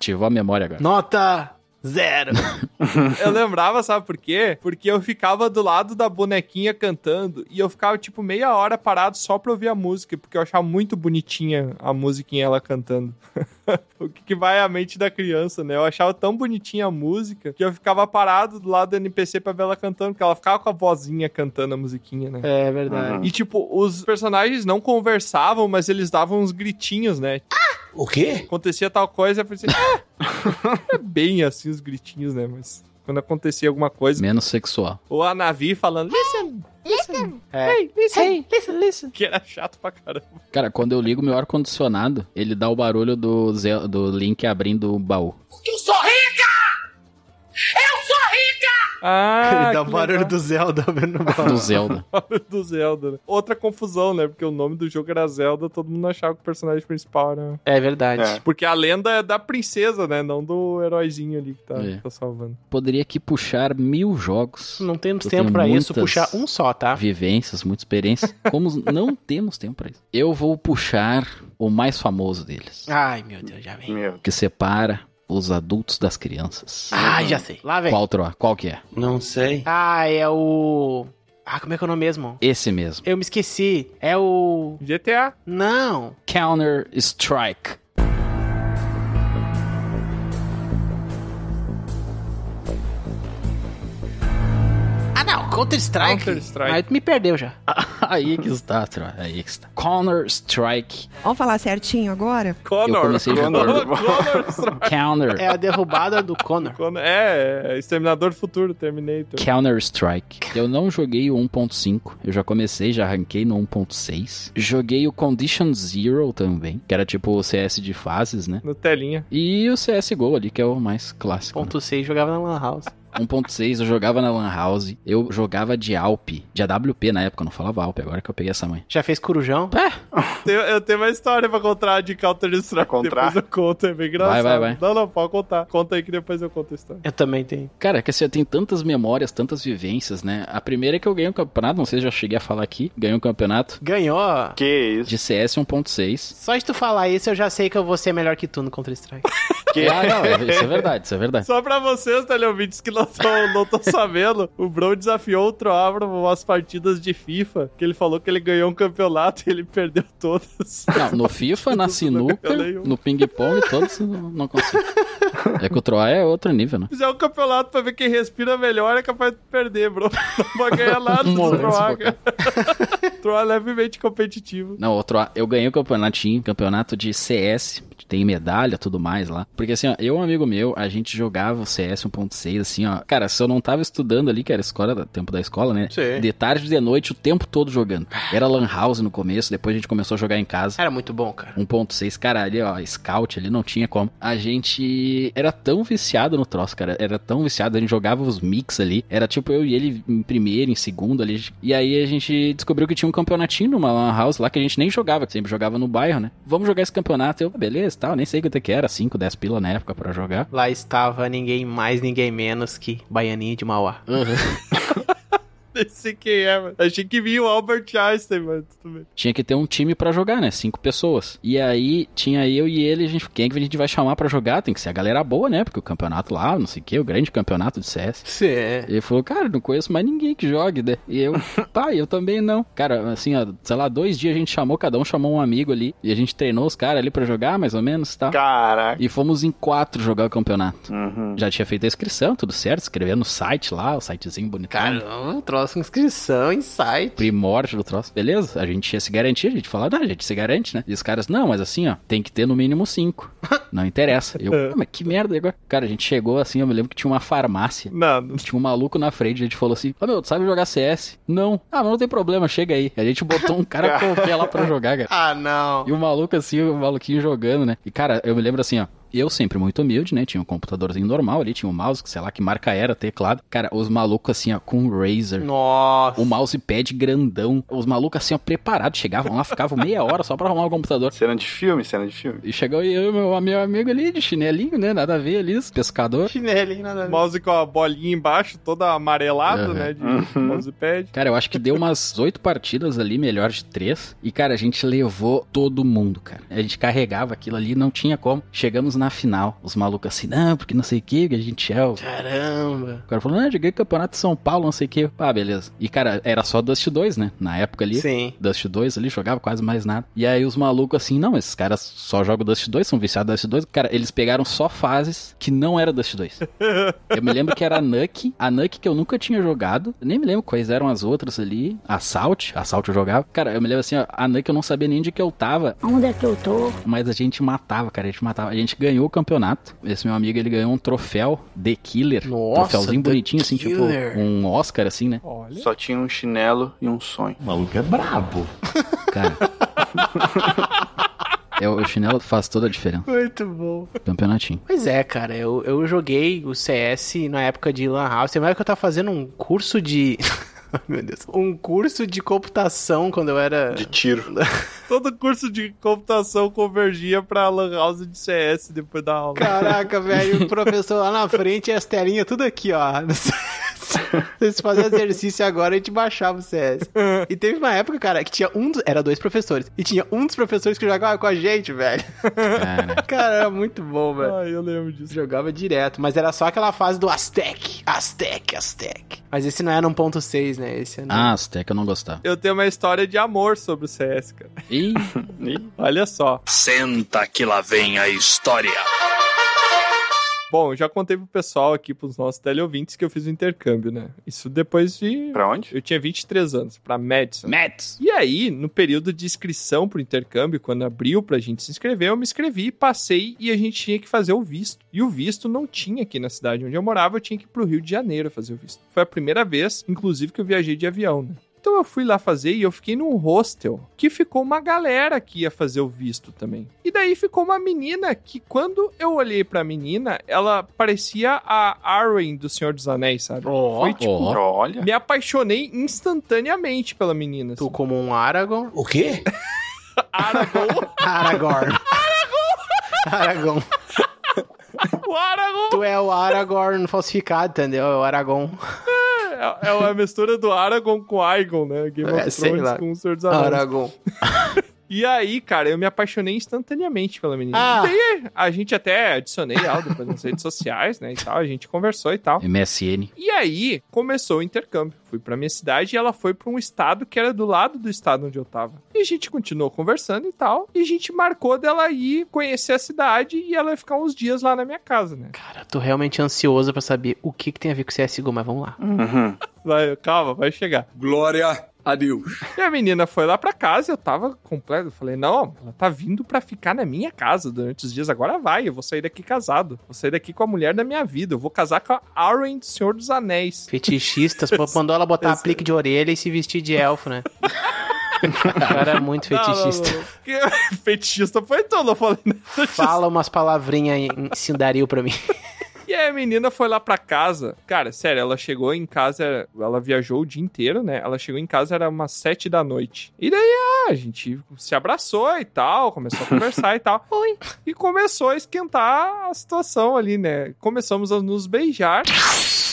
Speaker 4: Ativou a memória agora.
Speaker 3: Nota zero.
Speaker 1: Eu lembrava, sabe por quê? Porque eu ficava do lado da bonequinha cantando e eu ficava, tipo, meia hora parado só pra ouvir a música, porque eu achava muito bonitinha a musiquinha ela cantando. o que, que vai à mente da criança, né? Eu achava tão bonitinha a música que eu ficava parado do lado do NPC pra ver ela cantando, porque ela ficava com a vozinha cantando a musiquinha, né?
Speaker 3: É verdade.
Speaker 1: E, tipo, os personagens não conversavam, mas eles davam uns gritinhos, né?
Speaker 6: O quê?
Speaker 1: Acontecia tal coisa, eu pensei, ah! é bem assim os gritinhos, né? Mas quando acontecia alguma coisa,
Speaker 4: Menos sexual.
Speaker 1: ou a Navi falando, listen, listen,
Speaker 3: É.
Speaker 1: hey, listen,
Speaker 3: Hey, listen, listen.
Speaker 1: que era chato pra caramba.
Speaker 4: Cara, quando eu ligo meu ar-condicionado, ele dá o barulho do, do Link abrindo o baú.
Speaker 6: Eu sou rica! Eu sou rica!
Speaker 1: Ah,
Speaker 3: Ele dá o barulho
Speaker 1: legal.
Speaker 3: do Zelda vendo.
Speaker 4: Do Zelda.
Speaker 1: Barulho do Zelda. né? Outra confusão, né? Porque o nome do jogo era Zelda, todo mundo achava que o personagem principal era...
Speaker 3: É verdade.
Speaker 2: É.
Speaker 1: Porque a lenda é da princesa, né? Não do heróizinho ali que tá,
Speaker 4: É.
Speaker 1: tá salvando.
Speaker 4: Poderia aqui puxar mil jogos.
Speaker 3: Não temos
Speaker 4: Eu
Speaker 3: tempo pra isso, puxar um só, tá?
Speaker 4: Vivências, muita experiência. Como não temos tempo pra isso. Eu vou puxar o mais famoso deles.
Speaker 3: Ai, meu Deus, já vem.
Speaker 2: Meu.
Speaker 4: Que separa os adultos das crianças.
Speaker 3: Ah, já sei. Lá vem.
Speaker 4: Qual, Troa? Qual que é?
Speaker 13: Não sei.
Speaker 3: Ah, é o... Ah, como é que é o nome mesmo?
Speaker 4: Esse mesmo.
Speaker 3: Eu me esqueci. É o...
Speaker 1: GTA.
Speaker 3: Não.
Speaker 4: Counter Strike.
Speaker 3: Ah, não. Counter-Strike.
Speaker 1: Counter-Strike.
Speaker 3: Aí tu me perdeu já.
Speaker 4: Aí que está, Troy. Aí que está. Counter Strike.
Speaker 12: Vamos falar certinho agora?
Speaker 1: Connor.
Speaker 4: Eu comecei
Speaker 1: Connor.
Speaker 4: jogando-
Speaker 1: Connor Strike.
Speaker 4: Counter.
Speaker 3: É a derrubada do Connor.
Speaker 1: Connor. É, é, Exterminador do Futuro, Terminator.
Speaker 4: Counter Strike. Eu não joguei o 1.5. Eu já comecei, já arranquei no 1.6. Joguei o Condition Zero também, que era tipo o CS de fases, né?
Speaker 1: No telinha.
Speaker 4: E o CSGO ali, que é o mais clássico.
Speaker 3: Ponto 6 jogava na Lan House.
Speaker 4: 1.6 eu jogava na Lan House. Eu jogava de Alp, de AWP na época, eu não falava Alp, agora que eu peguei essa mãe.
Speaker 3: Já fez corujão?
Speaker 1: Tenho- eu tenho uma história pra contar de Counter Strike.
Speaker 2: Contar?
Speaker 1: Depois eu conto, é bem engraçado.
Speaker 4: Vai, vai, vai.
Speaker 1: Não, não, pode contar. Conta aí que depois eu conto a história.
Speaker 3: Eu também tenho.
Speaker 4: Cara, é que assim, eu tenho tantas memórias, tantas vivências, né? A primeira é que eu ganhei um campeonato, não sei se já cheguei a falar aqui, ganhei um campeonato
Speaker 3: Ganhou.
Speaker 2: Que isso?
Speaker 4: de CS 1.6.
Speaker 3: Só de tu falar isso, eu já sei que eu vou ser melhor que tu no Counter-Strike.
Speaker 2: Que...
Speaker 4: Ah, não, isso é verdade, isso é verdade.
Speaker 1: Só pra vocês, teleouvintes, que não não tão sabendo, o Bro desafiou o Troá pra umas partidas de FIFA, que ele falou que ele ganhou um campeonato e ele perdeu todas.
Speaker 4: Não, no FIFA, na sinuca,
Speaker 1: nenhum.
Speaker 4: no ping-pong, todos não não consigo. É que o Troy é outro nível, né?
Speaker 1: Se fizer um campeonato pra ver quem respira melhor, é capaz de perder, bro. Não vai ganhar nada do Troá. cara. Troá é levemente competitivo.
Speaker 4: Não, outro, eu ganhei o campeonatinho, campeonato de CS, tem medalha, tudo mais lá. Porque assim, ó, eu e um amigo meu, a gente jogava o CS 1.6, assim, ó. Cara, se eu não tava estudando ali, que era escola, tempo da escola, né?
Speaker 3: Sim.
Speaker 4: De tarde e de noite, o tempo todo jogando. Era Lan House no começo, depois a gente começou a jogar em casa.
Speaker 3: Era muito bom, cara.
Speaker 4: 1.6, cara, ali, ó, scout ali, não tinha como. A gente era tão viciado no troço, cara, era tão viciado, a gente jogava os mix ali, era tipo eu e ele em primeiro, em segundo ali, e aí a gente descobriu que tinha um campeonatinho numa lan house lá que a gente nem jogava, que sempre jogava no bairro, né? Vamos jogar esse campeonato, eu, beleza, tal, nem sei quanto é que era, 5, 10 pila na época pra jogar.
Speaker 3: Lá estava ninguém mais, ninguém menos que Baianinho de Mauá.
Speaker 1: Nem sei quem é, mano. Achei que vinha o Albert Einstein, mano. Tudo bem.
Speaker 4: Tinha que ter um time pra jogar, né? Cinco pessoas. E aí tinha eu e ele, a gente, quem é que a gente vai chamar pra jogar? Tem que ser a galera boa, né? Porque o campeonato lá, não sei o que, o grande campeonato de CS.
Speaker 3: Sim.
Speaker 4: Ele falou, cara, não conheço mais ninguém que jogue, né? E eu, tá, eu também não. Cara, assim, ó, sei lá, dois dias a gente chamou, cada um chamou um amigo ali. E a gente treinou os caras ali pra jogar, mais ou menos, tá?
Speaker 2: Caraca.
Speaker 4: E fomos em quatro jogar o campeonato.
Speaker 2: Uhum.
Speaker 4: Já tinha feito a inscrição, tudo certo, escrevendo no site lá, o sitezinho bonitão.
Speaker 3: Caramba, trouxe inscrição em site.
Speaker 4: primórdio do troço. Beleza, a gente ia se garantir, a gente falava, ah, a gente se garante, né? E os caras, não, mas assim, ó, tem que ter no mínimo cinco. Não interessa. Eu, ah, mas que merda agora. Cara, a gente chegou assim, eu me lembro que tinha uma farmácia.
Speaker 1: Não.
Speaker 4: Tinha um maluco na frente, a gente falou assim, ô meu, tu sabe jogar CS? Não. Ah, mas não tem problema, chega aí. A gente botou um cara qualquer lá pra jogar, cara.
Speaker 3: Ah, não.
Speaker 4: E o maluco assim, o maluquinho jogando, né? E cara, eu me lembro assim, ó. Eu sempre muito humilde, né? Tinha um computadorzinho normal ali, tinha um mouse, que sei lá que marca era, teclado. Cara, os malucos assim, ó, com um Razer.
Speaker 3: Nossa.
Speaker 4: O mousepad grandão. Os malucos assim, ó, preparados. Chegavam lá, ficavam meia hora só pra arrumar o computador.
Speaker 2: Cena de filme, cena de filme.
Speaker 4: E chegou eu e meu, meu amigo ali de chinelinho, né? Nada a ver ali, pescador.
Speaker 3: Chinelinho, nada a ver.
Speaker 1: Mouse com a bolinha embaixo, todo amarelado,
Speaker 4: Uhum.
Speaker 1: né? De
Speaker 2: Uhum.
Speaker 1: mousepad.
Speaker 4: Cara, eu acho que deu umas oito partidas ali, melhor de três. E, cara, a gente levou todo mundo, cara. A gente carregava aquilo ali, não tinha como. Chegamos na final. Os malucos assim, não, porque não sei o que, que a gente é o
Speaker 3: Caramba.
Speaker 4: O cara falou, não, joguei campeonato de São Paulo, não sei o que. Ah, beleza. E, cara, era só Dust 2, né? Na época ali.
Speaker 3: Sim.
Speaker 4: Dust 2 ali, jogava quase mais nada. E aí os malucos assim, não, esses caras só jogam Dust 2, são viciados em Dust 2. Cara, eles pegaram só fases que não era Dust 2. eu me lembro que era a Nuke, a Nuke que eu nunca tinha jogado. Eu nem me lembro quais eram as outras ali. Assault, Assault eu jogava. Cara, eu me lembro assim, ó, a Nuke eu não sabia nem de que eu tava.
Speaker 9: Onde é que eu tô?
Speaker 4: Mas a gente matava, cara, a gente matava. A gente ganhou o campeonato. Esse meu amigo, ele ganhou um troféu The Killer.
Speaker 3: Nossa,
Speaker 4: Troféuzinho
Speaker 3: The
Speaker 4: bonitinho, assim,
Speaker 3: Killer.
Speaker 4: tipo um Oscar, assim, né?
Speaker 1: Olha.
Speaker 2: Só tinha um chinelo e um sonho.
Speaker 15: O maluco é brabo.
Speaker 4: Cara. é, o chinelo faz toda a diferença.
Speaker 3: Muito bom.
Speaker 4: Campeonatinho.
Speaker 3: Pois é, cara, eu, eu joguei o CS na época de Lan House. Tem uma época que eu tava fazendo um curso de. Meu Deus. Um curso de computação quando eu era.
Speaker 2: De tiro.
Speaker 1: Todo curso de computação convergia pra Lan House de CS depois da aula.
Speaker 3: Caraca, velho, o professor lá na frente e as telinhas tudo aqui, ó. Vocês faziam exercício agora e a gente baixava o CS. E teve uma época, cara, que tinha um dos. Era dois professores. E tinha um dos professores que jogava com a gente, velho.
Speaker 4: Cara.
Speaker 3: Cara, era muito bom, velho.
Speaker 1: Ai, eu lembro disso.
Speaker 3: Jogava direto, mas era só aquela fase do Aztec. Aztec, Aztec. Mas esse não era 1.6, né? Esse é no-
Speaker 4: Ah, Azteca eu não gostava.
Speaker 1: Eu tenho uma história de amor sobre o CS, cara.
Speaker 4: Ih,
Speaker 1: Olha só.
Speaker 15: Senta que lá vem a história.
Speaker 1: Bom, eu já contei pro pessoal aqui, pros nossos teleouvintes, que eu fiz o intercâmbio, né? Isso depois de.
Speaker 2: Pra onde?
Speaker 1: Eu tinha 23 anos, pra Madison.
Speaker 4: Mets!
Speaker 1: E aí, no período de inscrição pro intercâmbio, quando abriu pra gente se inscrever, eu me inscrevi, passei e a gente tinha que fazer o visto. E o visto não tinha aqui na cidade onde eu morava, eu tinha que ir pro Rio de Janeiro fazer o visto. Foi a primeira vez, inclusive, que eu viajei de avião, né? Então eu fui lá fazer e eu fiquei num hostel que ficou uma galera que ia fazer o visto também. E daí ficou uma menina que quando eu olhei pra menina, ela parecia a Arwen do Senhor dos Anéis, sabe?
Speaker 3: Ó,
Speaker 1: Foi tipo,
Speaker 4: ó.
Speaker 2: Olha.
Speaker 1: me apaixonei instantaneamente pela menina.
Speaker 3: Tu
Speaker 1: assim.
Speaker 3: como um Aragorn.
Speaker 14: O quê?
Speaker 1: Aragorn.
Speaker 3: Aragorn. Aragorn.
Speaker 1: o Aragorn
Speaker 3: Tu é o Aragorn falsificado, entendeu? É o Aragorn.
Speaker 1: É, é uma mistura do Aragorn com Aegon, né? Game of
Speaker 3: É,
Speaker 1: Thrones
Speaker 3: lá.
Speaker 1: com o Senhor dos Anéis.
Speaker 3: Aragorn.
Speaker 1: E aí, cara, eu me apaixonei instantaneamente pela menina.
Speaker 3: Ah.
Speaker 1: E daí, a gente até adicionei ela depois nas redes sociais, né, e tal, a gente conversou e tal.
Speaker 4: MSN.
Speaker 1: E aí, começou o intercâmbio. Fui pra minha cidade e ela foi pra um estado que era do lado do estado onde eu tava. E a gente continuou conversando e tal, e a gente marcou dela ir conhecer a cidade e ela ia ficar uns dias lá na minha casa, né?
Speaker 3: Cara, tô realmente ansioso pra saber o que, que tem a ver com CSGO, mas vamos lá.
Speaker 2: Uhum.
Speaker 1: Vai, calma, vai chegar.
Speaker 15: Glória a Deus.
Speaker 1: E a menina foi lá pra casa e eu tava completo. Eu falei, não, ela tá vindo pra ficar na minha casa durante os dias. Agora vai, eu vou sair daqui casado. Vou sair daqui com a mulher da minha vida. Eu vou casar com a Arwen do Senhor dos Anéis.
Speaker 3: Fetichistas, pô, mandou ela botar
Speaker 1: Esse-
Speaker 3: aplique de orelha e se vestir de elfo, né? O cara é muito
Speaker 1: Não, não,
Speaker 3: fetichista.
Speaker 1: não, não. Que- Fetichista foi tu, não falei nada.
Speaker 3: Fala umas palavrinhas em Sindaril pra mim.
Speaker 1: E aí a menina foi lá pra casa. Cara, sério, ela chegou em casa, ela viajou o dia inteiro, né? Ela chegou em casa, era umas sete da noite. E daí, ah, a gente se abraçou e tal, começou a conversar e tal. Oi. E começou a esquentar a situação ali, né? Começamos a nos beijar.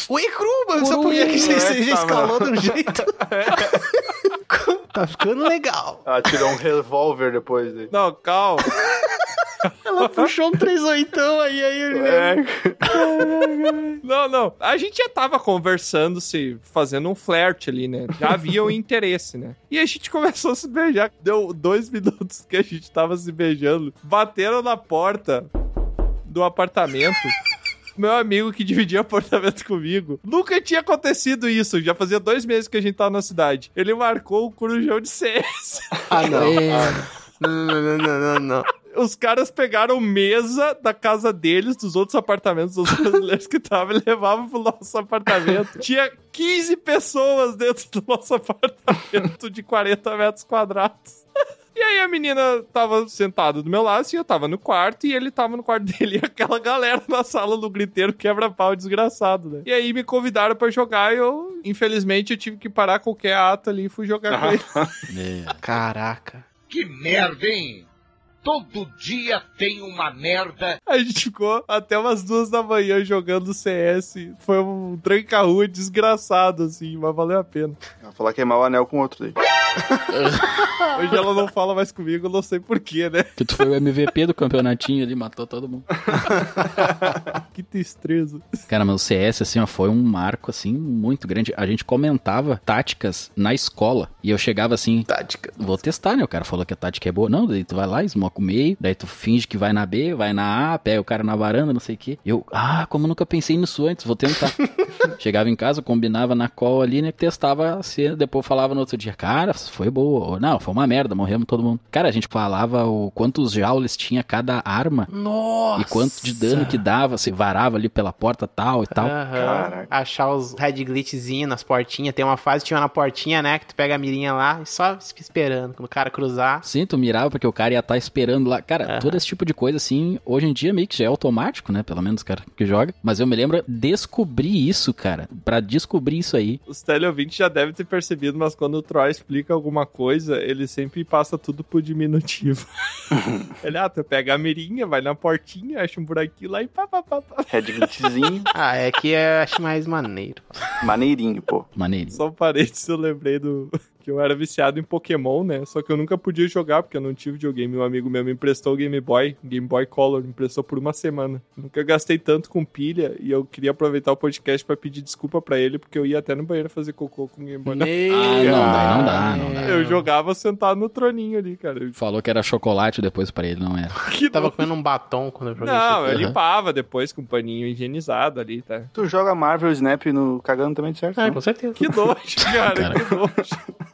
Speaker 3: Oi, Kruba, só por que você
Speaker 1: É,
Speaker 3: você já
Speaker 1: tá,
Speaker 3: escalou um jeito. tá ficando legal.
Speaker 2: Ela tirou um revólver depois dele.
Speaker 1: Não, calma.
Speaker 3: Ela puxou um 38 aí, aí ele
Speaker 2: É.
Speaker 1: Não, não. A gente já tava conversando, se fazendo um flerte ali, né? Já havia um interesse, né? E a gente começou a se beijar. Deu dois minutos que a gente tava se beijando. Bateram na porta do apartamento. Meu amigo que dividia apartamento comigo. Nunca tinha acontecido isso. Já fazia dois meses que a gente tava na cidade. Ele marcou o corujão de CS.
Speaker 3: Ah, não. Não, não, não, não, não, não.
Speaker 1: Os caras pegaram mesa da casa deles, dos outros apartamentos dos brasileiros que estavam, e levavam pro nosso apartamento. Tinha 15 pessoas dentro do nosso apartamento de 40 metros quadrados. E aí a menina tava sentada do meu lado, assim, eu tava no quarto, e ele tava no quarto dele, e aquela galera na sala no griteiro quebra-pau desgraçado, né? E aí me convidaram pra jogar, e eu, infelizmente, eu tive que parar qualquer ato ali e fui jogar com ele.
Speaker 3: Caraca.
Speaker 6: Que merda, hein? Todo dia tem uma merda.
Speaker 1: A gente ficou até umas duas da manhã jogando CS. Foi um tranca-rua desgraçado, assim, mas valeu a pena.
Speaker 2: Ela falar queimar o anel com outro daí.
Speaker 1: Hoje ela não fala mais comigo, não sei porquê, né?
Speaker 4: Que tu foi o MVP do campeonatinho ali, matou todo mundo.
Speaker 1: Que tristeza.
Speaker 4: Cara, mas o CS, assim, ó, foi um marco, assim, muito grande. A gente comentava táticas na escola. E eu chegava assim...
Speaker 3: Tática.
Speaker 4: Vou testar, né? O cara falou que a tática é boa. Não, daí tu vai lá, esmoca o meio. Daí tu finge que vai na B, vai na A, pega o cara na varanda, não sei o quê. Eu, ah, como eu nunca pensei nisso antes, vou tentar. Chegava em casa, combinava na call ali, né? Testava a cena, depois falava no outro dia, cara, foi boa. Ou, Não, foi uma merda, morremos todo mundo. Cara, a gente falava o quantos joules tinha cada arma.
Speaker 3: Nossa.
Speaker 4: E quanto de dano que dava, se varava ali pela porta tal e tal.
Speaker 3: Aham. Achar os red glitchzinhos nas portinhas. Tem uma fase que tinha na portinha, né? Que tu pega a mirinha lá e só fica esperando. Quando o cara cruzar.
Speaker 4: Sim, tu mirava porque o cara ia estar esperando lá. Cara,
Speaker 3: Aham.
Speaker 4: todo esse tipo de coisa, assim, hoje em dia meio que já é automático, né? Pelo menos cara que joga. Mas eu me lembro descobrir isso, cara. Pra descobrir isso aí.
Speaker 1: Os teleouvintes já devem ter percebido, mas quando o Troy explica alguma coisa, ele sempre passa tudo pro diminutivo. ele, ah, tu pega a mirinha, vai na portinha, acha um buraquinho lá e pá, pá, pá, pá.
Speaker 2: Glitchzinho,
Speaker 3: Ah, é que eu acho mais maneiro.
Speaker 2: maneirinho, pô.
Speaker 4: Maneiro.
Speaker 1: Só parênteses, eu lembrei do que eu era viciado em Pokémon, né? Só que eu nunca podia jogar porque eu não tive videogame. Um amigo meu me emprestou o Game Boy, Game Boy Color, me emprestou por uma semana. Nunca gastei tanto com pilha e eu queria aproveitar o podcast pra pedir desculpa pra ele porque eu ia até no banheiro fazer cocô com o Game Boy.
Speaker 4: Ah, não dá, não dá, não dá.
Speaker 1: Eu jogava sentado no troninho ali, cara.
Speaker 4: Falou que era chocolate, depois pra ele não era.
Speaker 1: Que
Speaker 3: Tava comendo um batom quando eu joguei
Speaker 1: Não,
Speaker 3: isso
Speaker 1: eu limpava depois com um paninho higienizado ali, tá?
Speaker 2: Tu joga Marvel Snap no cagando também de certo?
Speaker 3: É, com certeza.
Speaker 1: Que nojo, cara,
Speaker 4: Cara.
Speaker 1: que nojo.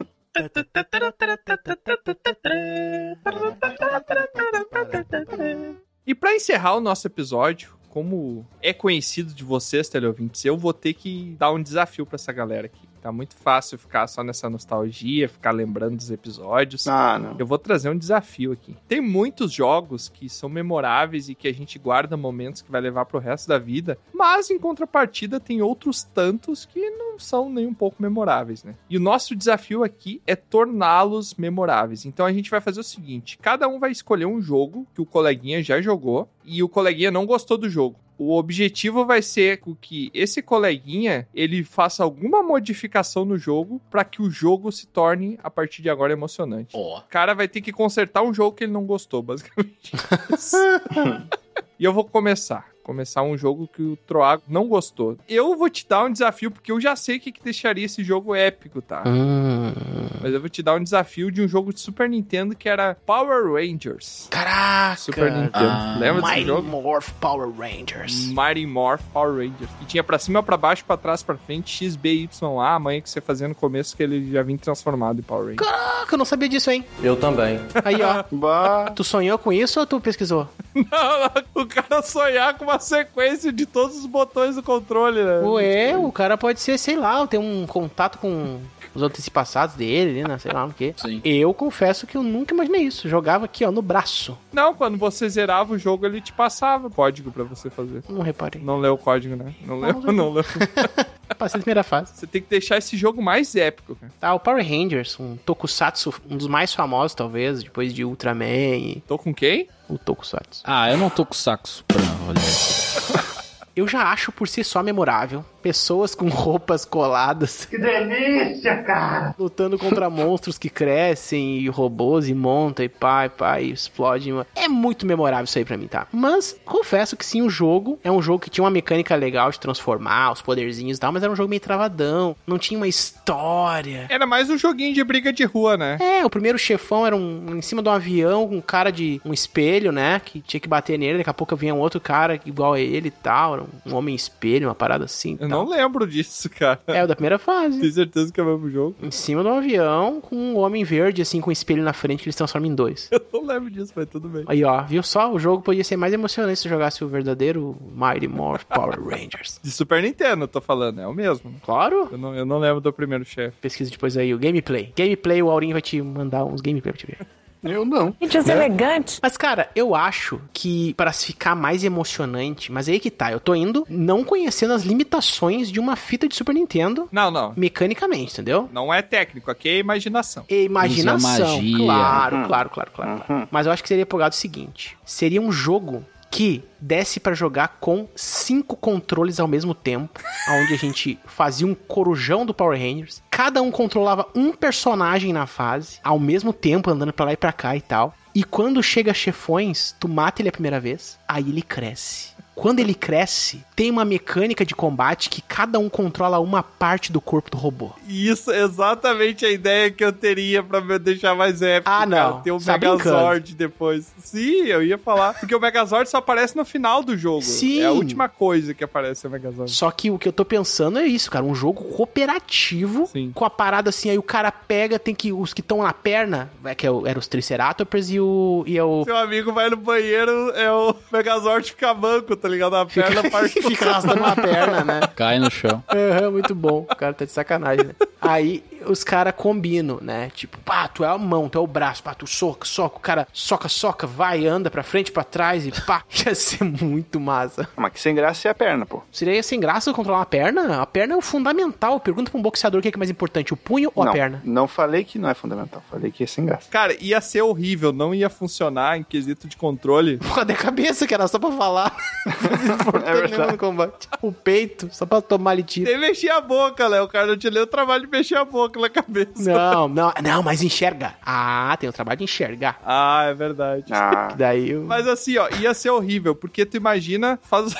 Speaker 1: E pra encerrar o nosso episódio, como é conhecido de vocês, teleouvintes, eu vou ter que dar um desafio pra essa galera aqui. Tá muito fácil ficar só nessa nostalgia, ficar lembrando dos episódios.
Speaker 2: Ah, não.
Speaker 1: Eu vou trazer um desafio aqui. Tem muitos jogos que são memoráveis e que a gente guarda momentos que vai levar pro resto da vida, mas em contrapartida tem outros tantos que não são nem um pouco memoráveis, né? E o nosso desafio aqui é torná-los memoráveis. Então a gente vai fazer o seguinte: cada um vai escolher um jogo que o coleguinha já jogou e o coleguinha não gostou do jogo. O objetivo vai ser com que esse coleguinha ele faça alguma modificação no jogo para que o jogo se torne a partir de agora emocionante.
Speaker 4: Ó.
Speaker 1: O cara vai ter que consertar um jogo que ele não gostou, basicamente. e eu vou começar. Começar um jogo que o Troago não gostou. Eu vou te dar um desafio, porque eu já sei o que, que deixaria esse jogo épico, tá?
Speaker 3: Hum.
Speaker 1: Mas eu vou te dar um desafio de um jogo de Super Nintendo que era Power Rangers.
Speaker 3: Caraca!
Speaker 1: Super Nintendo.
Speaker 4: Ah.
Speaker 1: Lembra desse
Speaker 3: Mighty
Speaker 1: jogo?
Speaker 3: Morph Power Rangers.
Speaker 1: Mighty Morph Power Rangers. Que tinha pra cima, pra baixo, pra trás, pra frente, X, B, Y, A, a manha que você fazia no começo, que ele já vinha transformado em Power Rangers.
Speaker 3: Caraca, eu não sabia disso, hein?
Speaker 15: Eu também.
Speaker 3: Aí, ó.
Speaker 2: Bah.
Speaker 3: Tu sonhou com isso ou tu pesquisou?
Speaker 1: Não, não, o cara sonhar com uma sequência de todos os botões do controle, né?
Speaker 3: Ué, o cara pode ser, sei lá, ter um contato com os antepassados dele, né? Sei lá o quê.
Speaker 4: Sim.
Speaker 3: Eu confesso que eu nunca imaginei isso. Jogava aqui, ó, no braço.
Speaker 1: Não, quando você zerava o jogo, ele te passava o código pra você fazer.
Speaker 3: Não reparei.
Speaker 1: Não leu o código, né? Não leu, não leu.
Speaker 3: Passei a primeira fase.
Speaker 1: Você tem que deixar esse jogo mais épico, cara.
Speaker 3: Tá, o Power Rangers, um tokusatsu, um dos mais famosos, talvez, depois de Ultraman e
Speaker 1: Tô com quem?
Speaker 3: o tokusatsu.
Speaker 4: Ah, eu não tô com sacos pra olhar isso.
Speaker 3: Eu já acho por si só memorável. Pessoas com roupas coladas. Que delícia, cara! Lutando contra monstros que crescem e robôs e monta e pá, e pá, e explode. É muito memorável isso aí pra mim, tá? Mas confesso que sim, o jogo é um jogo que tinha uma mecânica legal de transformar os poderzinhos e tal, mas era um jogo meio travadão. Não tinha uma história.
Speaker 1: Era mais um joguinho de briga de rua, né?
Speaker 3: É, o primeiro chefão era um em cima de um avião, um cara de um espelho, né? Que tinha que bater nele. Daqui a pouco vinha um outro cara igual a ele e tal. Era um homem espelho, uma parada assim.
Speaker 1: Eu. Não lembro disso, cara.
Speaker 3: É o da primeira fase.
Speaker 1: Tenho certeza que é o mesmo jogo.
Speaker 3: Em cima de um avião com um homem verde, assim, com um espelho na frente que eles transformam em dois.
Speaker 1: Eu não lembro disso, mas tudo bem.
Speaker 3: Aí, ó, viu só? O jogo podia ser mais emocionante se jogasse o verdadeiro Mighty Morph Power Rangers.
Speaker 1: De Super Nintendo, eu tô falando, é o mesmo.
Speaker 3: Claro.
Speaker 1: Eu não, eu não lembro do primeiro chefe.
Speaker 3: Pesquisa depois aí o gameplay. Gameplay, o Aurinho vai te mandar uns gameplay pra te ver.
Speaker 2: Eu não.
Speaker 9: Gente, elegante.
Speaker 3: Mas, cara, eu acho que para se ficar mais emocionante, mas aí que tá, eu tô indo não conhecendo as limitações de uma fita de Super Nintendo
Speaker 1: Não, não.
Speaker 3: mecanicamente, entendeu?
Speaker 1: Não é técnico, aqui é imaginação.
Speaker 3: E imaginação.
Speaker 4: magia.
Speaker 3: Claro,
Speaker 2: Uhum.
Speaker 3: claro, claro, claro, claro. Mas eu acho que seria empolgado o seguinte: seria um jogo que desse pra jogar com cinco controles ao mesmo tempo, onde a gente fazia um corujão do Power Rangers, cada um controlava um personagem na fase, ao mesmo tempo andando pra lá e pra cá e tal. E quando chega chefões, tu mata ele a primeira vez, aí ele cresce. Quando ele cresce, tem uma mecânica de combate que cada um controla uma parte do corpo do robô.
Speaker 1: Isso é exatamente a ideia que eu teria pra me deixar mais épico.
Speaker 3: Ah, não.
Speaker 1: Cara. Ter o
Speaker 3: Tá
Speaker 1: Megazord depois. Sim, eu ia falar. Porque o Megazord só aparece no final do jogo.
Speaker 3: Sim.
Speaker 1: É a última coisa que aparece o Megazord.
Speaker 3: Só que o que eu tô pensando é isso, cara. Um jogo cooperativo.
Speaker 1: Sim.
Speaker 3: Com a parada assim, aí o cara pega, tem que. Os que estão na perna, é que é o- era os Triceratops e o. E é o.
Speaker 1: Seu amigo vai no banheiro, é o Megazord fica manco, tá ligado? A perna parte
Speaker 3: Fica arrastando uma perna, né?
Speaker 4: Cai no chão.
Speaker 3: Aham, muito bom. O cara tá de sacanagem, né? Aí os caras combinam, né? Tipo, pá, tu é a mão, tu é o braço, pá, tu soca, soca, o cara soca, soca, vai, anda pra frente, pra trás e pá. Ia ser muito massa.
Speaker 2: Mas que sem graça é a perna, pô.
Speaker 3: Seria sem graça controlar uma perna? A perna é o fundamental. Pergunta pra um boxeador o que é, é mais importante, o punho ou
Speaker 2: não,
Speaker 3: a perna?
Speaker 2: não falei que não é fundamental. Falei que é sem graça.
Speaker 1: Cara, ia ser horrível, não ia funcionar em quesito de controle.
Speaker 3: Porra, de cabeça, que era só pra falar.
Speaker 2: É verdade.
Speaker 3: no combate. O peito, só pra tomar ali tiro.
Speaker 1: Nem mexer a boca, Léo. O cara não te deu o trabalho de mexer a boca. Boca na cabeça.
Speaker 3: Não, não, não, mas enxerga. Ah, tem o trabalho de enxergar.
Speaker 1: Ah, é verdade.
Speaker 2: Ah,
Speaker 3: Daí eu...
Speaker 1: Mas assim, ó, ia ser horrível, porque tu imagina, faz,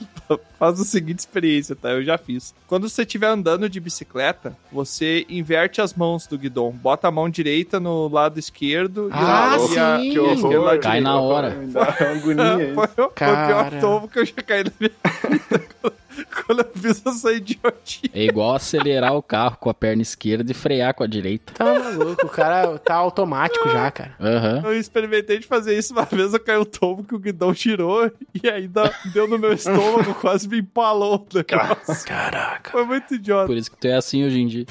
Speaker 1: faz a seguinte experiência, tá? Eu já fiz. Quando você estiver andando de bicicleta, você inverte as mãos do guidão. Bota a mão direita no lado esquerdo
Speaker 3: Ah,
Speaker 1: e, a,
Speaker 3: sim.
Speaker 1: e
Speaker 4: Cai na hora.
Speaker 2: Uma agonia?
Speaker 1: Foi, foi o pior tomo que eu já caí na minha vida quando, eu fiz essa idiotia.
Speaker 4: É igual acelerar o carro com a perna esquerda e frear com a direita.
Speaker 3: Tá maluco, o cara tá automático já, cara.
Speaker 4: Aham.
Speaker 1: Eu experimentei de fazer isso uma vez, eu caí o tomo que o guidão girou e ainda deu no meu estômago, quase me empalou negócio.
Speaker 3: Caraca.
Speaker 1: Foi muito idiota.
Speaker 4: Por isso que tu é assim hoje em dia.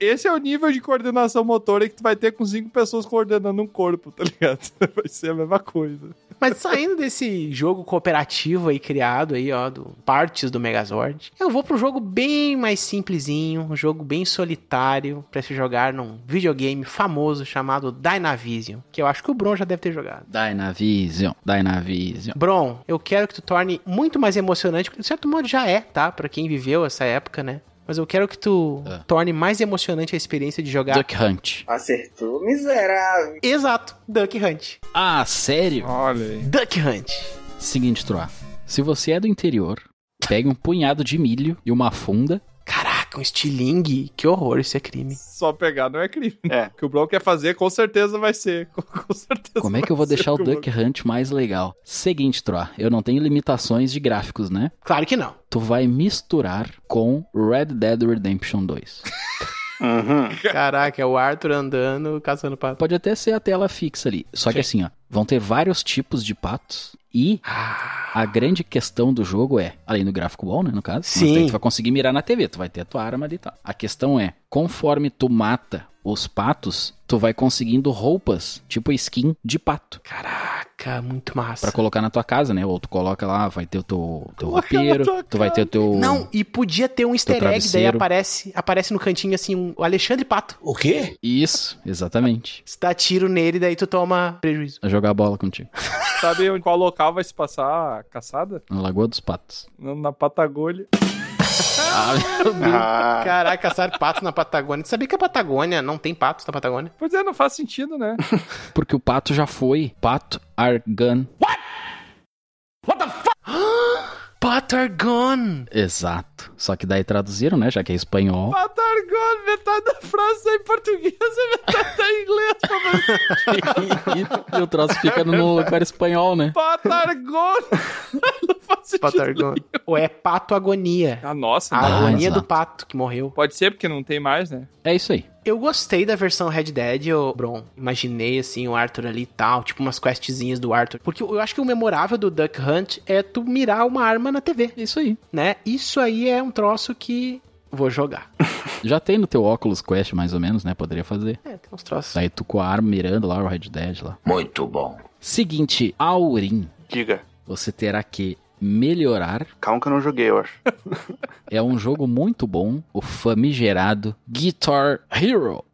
Speaker 1: Esse é o nível de coordenação motora que tu vai ter com cinco pessoas coordenando um corpo, tá ligado? Vai ser a mesma coisa.
Speaker 3: Mas saindo desse jogo cooperativo aí criado aí, ó, do partes do Megazord, eu vou pro jogo bem mais simplesinho, um jogo bem solitário pra se jogar num videogame famoso chamado Dynavision, que eu acho que o Bron já deve ter jogado.
Speaker 4: Dynavision, Dynavision.
Speaker 3: Bron, eu quero que tu torne muito mais emocionante, porque de certo modo já é, tá? Pra quem viveu essa época, né? Mas eu quero que tu
Speaker 4: Ah.
Speaker 3: torne mais emocionante a experiência de jogar.
Speaker 4: Duck Hunt.
Speaker 12: Acertou, miserável.
Speaker 3: Exato, Duck Hunt.
Speaker 4: Ah, sério?
Speaker 1: Olha aí.
Speaker 3: Duck Hunt.
Speaker 4: Seguinte, Troa. Se você é do interior, pegue um punhado de milho e uma funda.
Speaker 3: Caraca, um estilingue. Que horror, isso é crime.
Speaker 1: Só pegar não é crime.
Speaker 2: É.
Speaker 1: O que o Bron quer fazer, com certeza vai ser. Com, com certeza
Speaker 4: Como é que eu vou deixar o Duck Hunt mais legal? Seguinte, Troa. Eu não tenho limitações de gráficos, né?
Speaker 3: Claro que não.
Speaker 4: Tu vai misturar com Red Dead Redemption 2.
Speaker 2: Uhum.
Speaker 3: Caraca, é o Arthur andando, caçando pato.
Speaker 4: Pode até ser a tela fixa ali. Só que assim, ó, vão ter vários tipos de patos e a grande questão do jogo é, além do gráfico bom, né, no caso,
Speaker 3: Sim.
Speaker 4: tu vai conseguir mirar na TV, tu vai ter a tua arma ali e tal. A questão é, conforme tu mata os patos, tu vai conseguindo roupas, tipo skin de pato,
Speaker 3: Caraca, muito massa.
Speaker 4: Pra colocar na tua casa, né? Ou tu coloca lá, vai ter o teu, teu
Speaker 1: Coloca
Speaker 4: roupeiro, tu vai ter o teu...
Speaker 3: Não, e podia ter um easter egg, daí aparece, aparece no cantinho assim, um, o Alexandre Pato.
Speaker 14: O quê?
Speaker 4: Isso, exatamente.
Speaker 3: Você dá tiro nele, daí tu toma prejuízo.
Speaker 4: Vai jogar bola contigo.
Speaker 1: Sabe onde- qual local vai se passar a caçada?
Speaker 4: Na Lagoa dos Patos.
Speaker 1: Na, na Patagônia.
Speaker 4: Ah, meu Deus.
Speaker 2: Ah,
Speaker 3: Caraca, caçar patos na Patagônia. Tu sabia que a Patagônia não tem patos na Patagônia?
Speaker 1: Pois é, não faz sentido, né?
Speaker 4: Porque o pato já foi. Pato Argan.
Speaker 3: Pato gone.
Speaker 4: Exato. Só que daí traduziram, né? Já que é espanhol.
Speaker 1: Patagônia, metade da frase tá em português e metade tá em inglês.
Speaker 4: e, e o troço fica no lugar espanhol, né?
Speaker 1: Patagônia. não faz.
Speaker 3: Ou é pato agonia.
Speaker 1: Ah, nossa.
Speaker 3: A
Speaker 1: não.
Speaker 3: agonia
Speaker 4: exato.
Speaker 3: do pato que morreu.
Speaker 1: Pode ser porque não tem mais, né?
Speaker 4: É isso aí.
Speaker 3: Eu gostei da versão Red Dead, ô, Bron. Imaginei, assim, o Arthur ali e tal, tipo umas questzinhas do Arthur. Porque eu acho que o memorável do Duck Hunt é tu mirar uma arma na TV,
Speaker 4: isso aí.
Speaker 3: né? Isso aí é um troço que vou jogar.
Speaker 4: Já tem no teu Oculus Quest, mais ou menos, né? Poderia fazer.
Speaker 3: É, tem uns troços.
Speaker 4: Daí tu com a arma mirando lá o Red Dead lá.
Speaker 14: Muito bom.
Speaker 4: Seguinte, Aurim.
Speaker 2: diga.
Speaker 4: Você terá que melhorar.
Speaker 2: Calma que eu não joguei, eu acho.
Speaker 4: É um jogo muito bom. O famigerado Guitar Hero.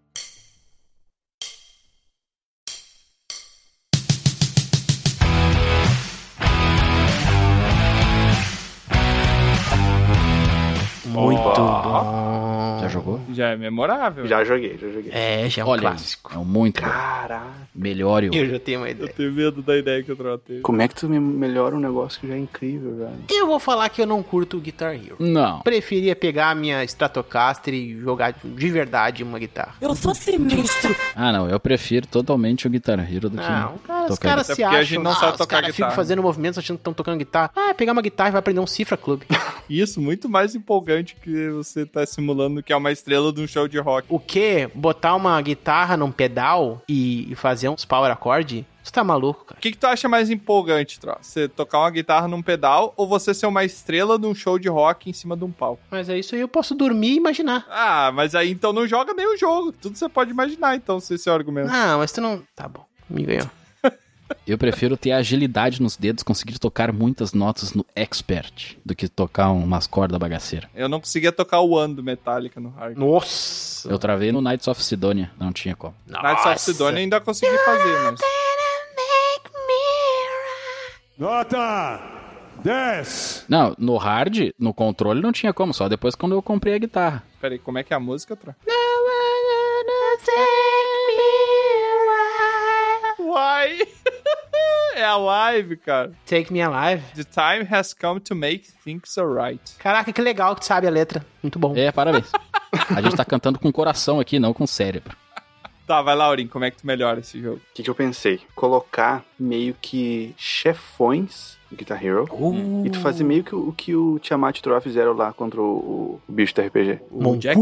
Speaker 3: Muito
Speaker 2: Ó.
Speaker 3: bom.
Speaker 4: Já jogou?
Speaker 1: Já é memorável.
Speaker 2: Já joguei, já joguei.
Speaker 3: É, já é um
Speaker 4: Olha
Speaker 3: clássico.
Speaker 4: É um muito.
Speaker 2: Caraca.
Speaker 4: Melhore o.
Speaker 3: Eu já tenho uma
Speaker 1: Eu
Speaker 3: ideia.
Speaker 1: tenho medo da ideia que eu tratei.
Speaker 2: Como é que tu me melhora um negócio que já é incrível, velho?
Speaker 3: Eu vou falar que eu não curto o Guitar Hero.
Speaker 4: Não.
Speaker 3: Preferia pegar a minha Stratocaster e jogar de verdade uma guitarra.
Speaker 4: Ah, não. Eu prefiro totalmente o Guitar Hero do que
Speaker 3: Não, cara, os caras se
Speaker 1: porque a
Speaker 3: acham.
Speaker 1: gente não
Speaker 3: ah,
Speaker 1: sabe
Speaker 3: os
Speaker 1: tocar
Speaker 3: caras ficam
Speaker 1: guitarra.
Speaker 3: fazendo movimentos achando que estão tocando guitarra. Ah, pegar uma guitarra e vai aprender um cifra clube.
Speaker 1: Isso, muito mais empolgante que você tá simulando que é uma estrela de um show de rock.
Speaker 3: o que? Botar uma guitarra num pedal e, fazer uns power accord? Você tá maluco, cara?
Speaker 1: O que, que tu acha mais empolgante, Tro? Você tocar uma guitarra num pedal ou você ser uma estrela de um show de rock em cima de um palco?
Speaker 3: Mas é isso aí, eu posso dormir e imaginar.
Speaker 1: Ah, mas aí então não joga nenhum jogo. Tudo você pode imaginar, então, se esse é o argumento.
Speaker 3: Não, mas tu não. Tá bom, me ganhou.
Speaker 4: Eu prefiro ter agilidade nos dedos, conseguir tocar muitas notas no Expert, do que tocar umas cordas bagaceiras.
Speaker 1: Eu não conseguia tocar o One do Metallica no hard.
Speaker 3: Nossa!
Speaker 4: Eu travei no Knights of Sidonia, não tinha como.
Speaker 1: Knights of Sidonia ainda consegui fazer, mas...
Speaker 8: Nota 10.
Speaker 4: Não, no hard, no controle não tinha como, só depois quando eu comprei a guitarra.
Speaker 1: Peraí, como é que é a música, Tro? Why? é a live, cara.
Speaker 3: Take Me Alive.
Speaker 1: The time has come to make things alright.
Speaker 3: Caraca, que legal que tu sabe a letra. Muito bom.
Speaker 4: É, parabéns. A gente tá cantando com o coração aqui, não com o cérebro.
Speaker 1: Tá, vai lá, Aurim, como é que tu melhora esse jogo?
Speaker 2: O que, que eu pensei? Colocar meio que chefões Guitar Hero e tu fazer meio que o o que o Tiamat e o Troá fizeram lá contra o, o bicho do RPG.
Speaker 1: O Jack?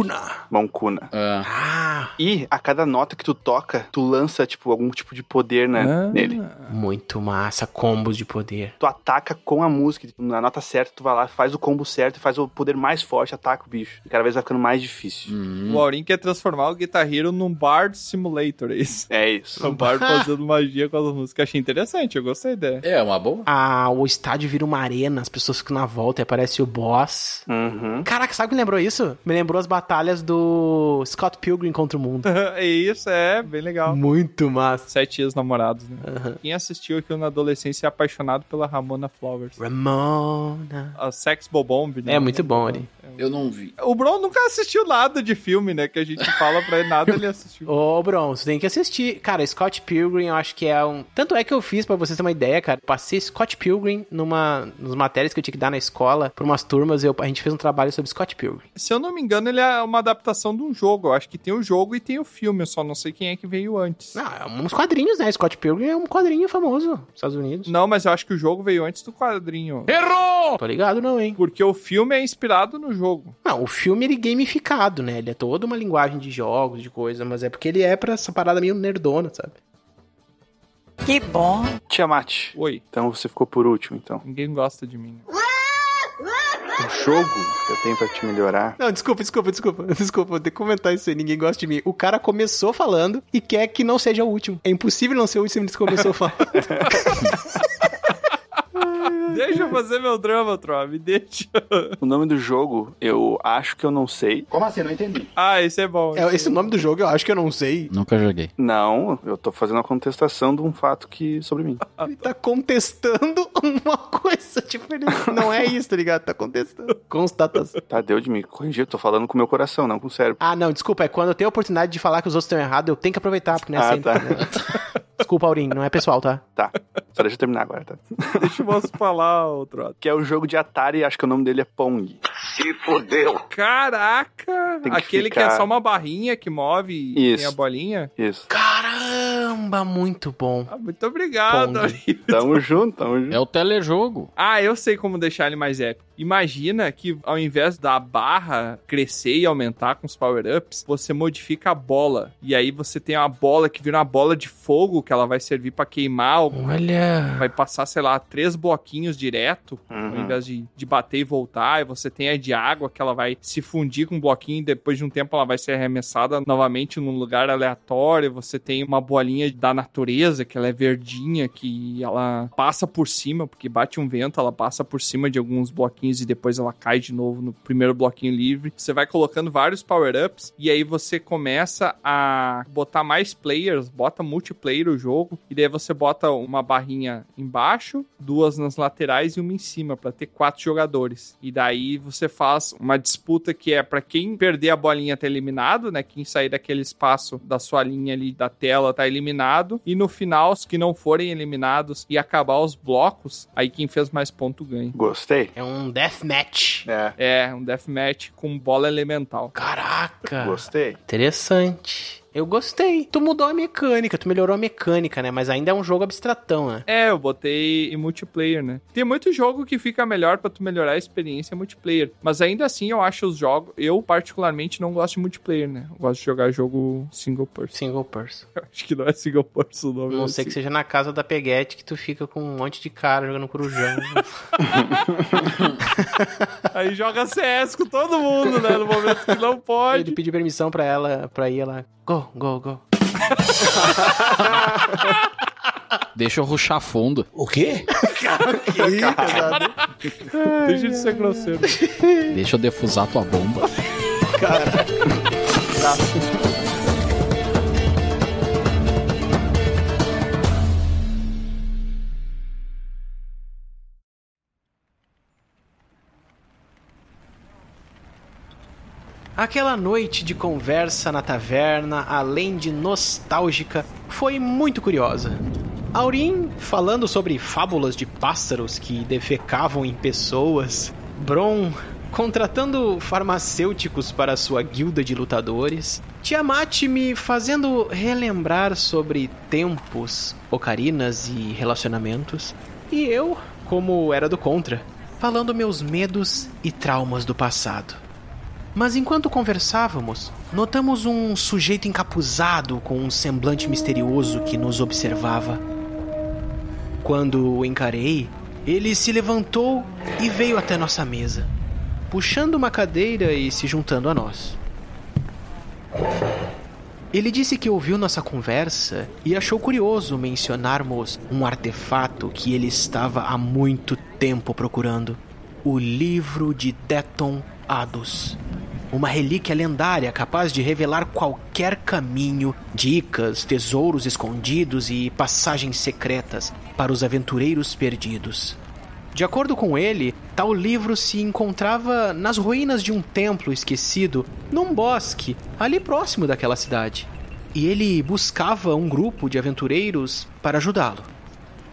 Speaker 2: Moncuna.
Speaker 3: Ah,
Speaker 2: E a cada nota que tu toca, tu lança, tipo, algum tipo de poder, né,
Speaker 1: Ah.
Speaker 2: nele.
Speaker 3: muito massa. Combos de poder.
Speaker 2: Tu ataca com a música, na nota certa, tu vai lá, faz o combo certo e faz o poder mais forte, ataca o bicho. E cada vez vai ficando mais difícil.
Speaker 1: O Aurim quer transformar o Guitar Hero num Bard Simulator, é isso?
Speaker 2: É isso.
Speaker 1: Um Bard fazendo magia com as músicas. Achei interessante, eu gostei da ideia.
Speaker 4: É, uma boa.
Speaker 3: Ah, o estádio vira uma arena, as pessoas ficam na volta e aparece o boss.
Speaker 2: Uhum.
Speaker 3: Caraca, sabe o que me lembrou isso? Me lembrou as batalhas do Scott Pilgrim contra o mundo.
Speaker 1: é isso, é, bem legal.
Speaker 3: Muito massa.
Speaker 1: Sete ex-namorados, né?
Speaker 3: Aham.
Speaker 1: Quem assistiu aquilo na adolescência é apaixonado pela Ramona Flowers.
Speaker 3: Ramona.
Speaker 1: A Sex Bobomb, né?
Speaker 3: É muito bom ali.
Speaker 4: Eu não vi.
Speaker 1: O Bron nunca assistiu nada de filme, né? Que a gente fala pra ele nada, ele assistiu.
Speaker 3: Ô, Bron, você tem que assistir. Cara, Scott Pilgrim, eu acho que é um. Tanto é que eu fiz, pra vocês terem uma ideia, cara. Passei Scott Pilgrim numa. Nas matérias que eu tinha que dar na escola, pra umas turmas, eu... a gente fez um trabalho sobre Scott Pilgrim.
Speaker 1: Se eu não me engano, ele é uma adaptação de um jogo. Eu acho que tem o jogo e tem o filme, eu só não sei quem é que veio antes.
Speaker 3: Não, é uns quadrinhos, né? Scott Pilgrim é um quadrinho famoso nos Estados Unidos.
Speaker 1: Não, mas eu acho que o jogo veio antes do quadrinho.
Speaker 8: Errou!
Speaker 3: Tô ligado, não, hein?
Speaker 1: Porque o filme é inspirado no jogo.
Speaker 3: Não, o filme ele é gamificado, né? Ele é toda uma linguagem de jogos, de coisa, mas é porque ele é pra essa parada meio nerdona, sabe?
Speaker 13: Que bom.
Speaker 2: Tiamat.
Speaker 1: Oi.
Speaker 2: Então você ficou por último, então.
Speaker 1: Ninguém gosta de mim.
Speaker 2: O jogo que eu tenho pra te melhorar.
Speaker 3: Não, desculpa, desculpa, desculpa. Desculpa, vou ter que comentar isso aí. Ninguém gosta de mim. O cara começou falando e quer que não seja o último. É impossível não ser o último que começou falando.
Speaker 1: Deixa eu fazer meu drama, Tro, me deixa.
Speaker 2: O nome do jogo, eu acho que eu não sei.
Speaker 14: Como assim? Não entendi.
Speaker 1: Ah, esse é bom.
Speaker 3: É, esse nome do jogo eu acho que eu não sei.
Speaker 4: Nunca joguei.
Speaker 2: Não, eu tô fazendo uma contestação de um fato que sobre mim.
Speaker 3: Ele tá contestando uma coisa, tipo, ele não é isso, tá ligado? Tá contestando. Constatação.
Speaker 2: Tá, deu de me corrigir. Eu tô falando com o meu coração, não com o cérebro.
Speaker 3: Ah, não, desculpa, é quando eu tenho a oportunidade de falar que os outros estão errados, eu tenho que aproveitar, porque não é
Speaker 2: Ah,
Speaker 3: sempre.
Speaker 2: tá.
Speaker 3: né? Desculpa, Aurim, não é pessoal, tá?
Speaker 2: Tá. Só deixa eu terminar agora, tá?
Speaker 1: Deixa eu posso falar, ô Tro.
Speaker 2: Que é o jogo de Atari, acho que o nome dele é Pong.
Speaker 14: Se fodeu.
Speaker 1: Caraca!
Speaker 2: Que
Speaker 1: Aquele que
Speaker 2: ficar-
Speaker 1: é só uma barrinha que move e tem a bolinha.
Speaker 2: Isso.
Speaker 3: Caramba, muito bom.
Speaker 1: Ah, muito obrigado,
Speaker 3: Pong.
Speaker 1: Aurim.
Speaker 2: Tamo junto, tamo junto.
Speaker 4: É o telejogo.
Speaker 1: Ah, eu sei como deixar ele mais épico. Imagina que ao invés da barra crescer e aumentar com os power-ups, você modifica a bola. E aí você tem uma bola que vira uma bola de fogo que ela vai servir pra queimar.
Speaker 3: Olha.
Speaker 1: Vai passar, sei lá, três bloquinhos direto, ao
Speaker 2: Uhum.
Speaker 1: invés de, de bater e voltar. E você tem a de água que ela vai se fundir com um bloquinho e depois de um tempo ela vai ser arremessada novamente num lugar aleatório. Você tem uma bolinha da natureza que ela é verdinha, que ela passa por cima, porque bate um vento, ela passa por cima de alguns bloquinhos e depois ela cai de novo no primeiro bloquinho livre. Você vai colocando vários power-ups e aí você começa a botar mais players, bota multiplayer o jogo e daí você bota uma barrinha embaixo, duas nas laterais e uma em cima pra ter quatro jogadores. E daí você faz uma disputa que é pra quem perder a bolinha tá eliminado, né? Quem sair daquele espaço da sua linha ali da tela tá eliminado e no final os que não forem eliminados e acabar os blocos, aí quem fez mais ponto ganha.
Speaker 2: Gostei.
Speaker 3: É um deathmatch.
Speaker 2: É,
Speaker 1: É, um deathmatch com bola elemental.
Speaker 3: Caraca.
Speaker 2: gostei.
Speaker 3: Interessante. Eu gostei. Tu mudou a mecânica, tu melhorou a mecânica, né? Mas ainda é um jogo abstratão, né?
Speaker 1: É, eu botei em multiplayer, né? Tem muito jogo que fica melhor pra tu melhorar a experiência multiplayer. Mas ainda assim, eu acho os jogos. Eu, particularmente, não gosto de multiplayer, né? Eu gosto de jogar jogo single person.
Speaker 3: Single person.
Speaker 1: Eu acho que não é single person o nome.
Speaker 3: Não
Speaker 1: é
Speaker 3: sei que seja na casa da Peguete que tu fica com um monte de cara jogando corujão.
Speaker 1: Aí joga CS com todo mundo, né? No momento que não
Speaker 3: Ele
Speaker 1: pode.
Speaker 3: pediu permissão pra ela, pra ir lá. Go, go, go.
Speaker 4: Deixa eu ruxar fundo.
Speaker 14: O quê?
Speaker 1: Deixa de ser grosseiro.
Speaker 4: Deixa eu defusar tua bomba.
Speaker 3: Aquela noite de conversa na taverna, além de nostálgica, foi muito curiosa. Aurim falando sobre fábulas de pássaros que defecavam em pessoas. Bron contratando farmacêuticos para sua guilda de lutadores. Tiamat me fazendo relembrar sobre tempos, ocarinas e relacionamentos. E eu, como era do contra, falando meus medos e traumas do passado. Mas enquanto conversávamos, notamos um sujeito encapuzado com um semblante misterioso que nos observava. Quando o encarei, ele se levantou e veio até nossa mesa, puxando uma cadeira e se juntando a nós. Ele disse que ouviu nossa conversa e achou curioso mencionarmos um artefato que ele estava há muito tempo procurando: o livro de Deton Adus. Uma relíquia lendária capaz de revelar qualquer caminho, dicas, tesouros escondidos e passagens secretas para os aventureiros perdidos. De acordo com ele, tal livro se encontrava nas ruínas de um templo esquecido, num bosque, ali próximo daquela cidade. E ele buscava um grupo de aventureiros para ajudá-lo.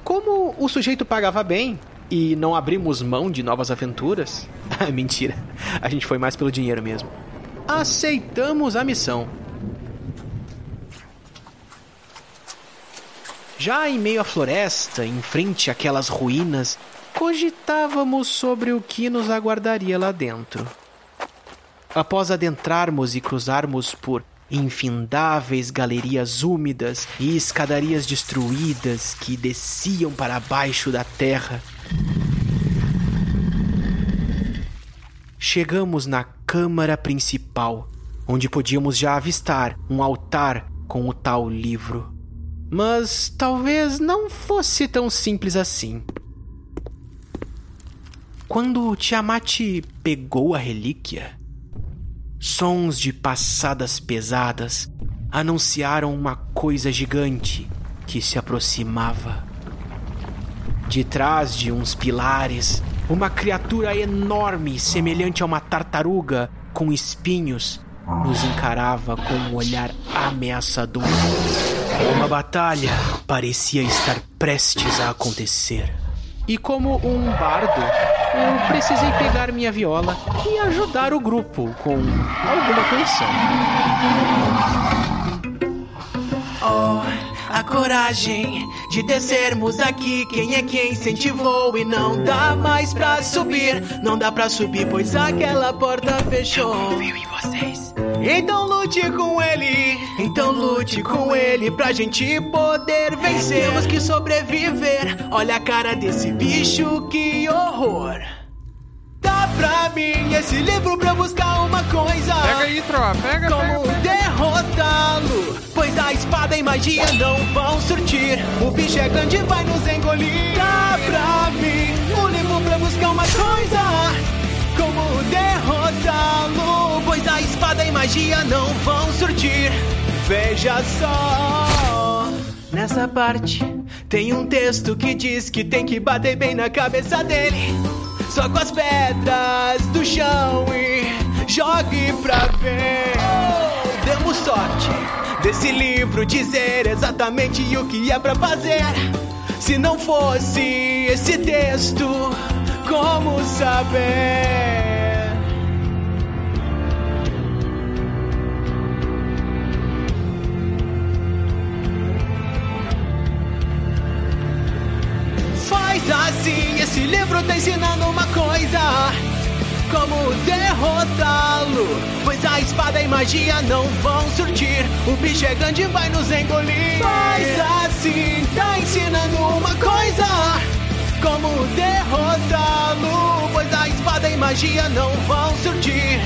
Speaker 3: Como o sujeito pagava bem e não abrimos mão de novas aventuras, mentira, a gente foi mais pelo dinheiro mesmo. Aceitamos a missão. Já em meio à floresta, em frente àquelas ruínas, cogitávamos sobre o que nos aguardaria lá dentro. Após adentrarmos e cruzarmos por infindáveis galerias úmidas e escadarias destruídas que desciam para baixo da terra, chegamos na câmara principal, onde podíamos já avistar um altar com o tal livro. Mas talvez não fosse tão simples assim. Quando Tiamat pegou a relíquia, sons de passadas pesadas anunciaram uma coisa gigante que se aproximava. De trás de uns pilares, uma criatura enorme, semelhante a uma tartaruga com espinhos, nos encarava com um olhar ameaçador. Uma batalha parecia estar prestes a acontecer. E como um bardo, eu precisei pegar minha viola e ajudar o grupo com alguma canção.
Speaker 16: Oh, coragem de descermos aqui. Quem é quem incentivou e não dá mais pra subir. Não dá pra subir, pois aquela porta fechou. Confio em vocês. Então lute com ele, então lute com ele pra gente poder vencer. Temos que sobreviver. Olha a cara desse bicho, que horror. Dá pra mim esse livro pra buscar uma coisa.
Speaker 1: Pega aí, troa, pega,
Speaker 16: Como
Speaker 1: pega, pega.
Speaker 16: Derrotá-lo? Pois a espada e magia não vão surtir. O bicho é grande e vai nos engolir. Dá pra mim um livro pra buscar uma coisa. Como derrotá-lo? Pois a espada e magia não vão surtir. Veja só. Nessa parte tem um texto que diz que tem que bater bem na cabeça dele. Só com as pedras do chão e jogue pra ver. Demos sorte desse livro dizer exatamente o que é pra fazer. Se não fosse esse texto, como saber? Faz assim, esse livro tá ensinando uma coisa. Como derrotá-lo? Pois a espada e magia não vão surtir. O bicho é grande e vai nos engolir. Faz assim, tá ensinando uma coisa. Como derrotá-lo? Pois a espada e magia não vão surtir.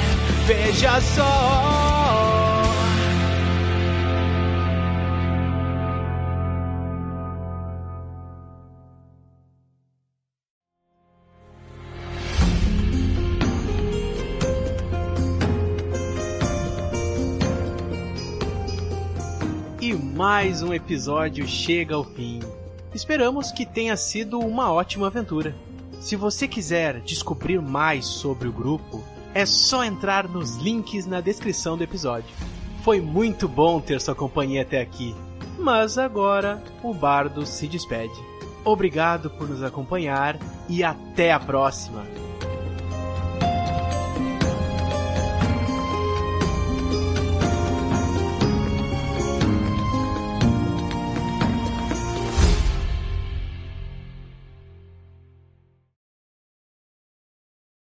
Speaker 16: Veja só.
Speaker 3: Mais um episódio chega ao fim. Esperamos que tenha sido uma ótima aventura. Se você quiser descobrir mais sobre o grupo, é só entrar nos links na descrição do episódio. Foi muito bom ter sua companhia até aqui, mas agora o bardo se despede. Obrigado por nos acompanhar e até a próxima!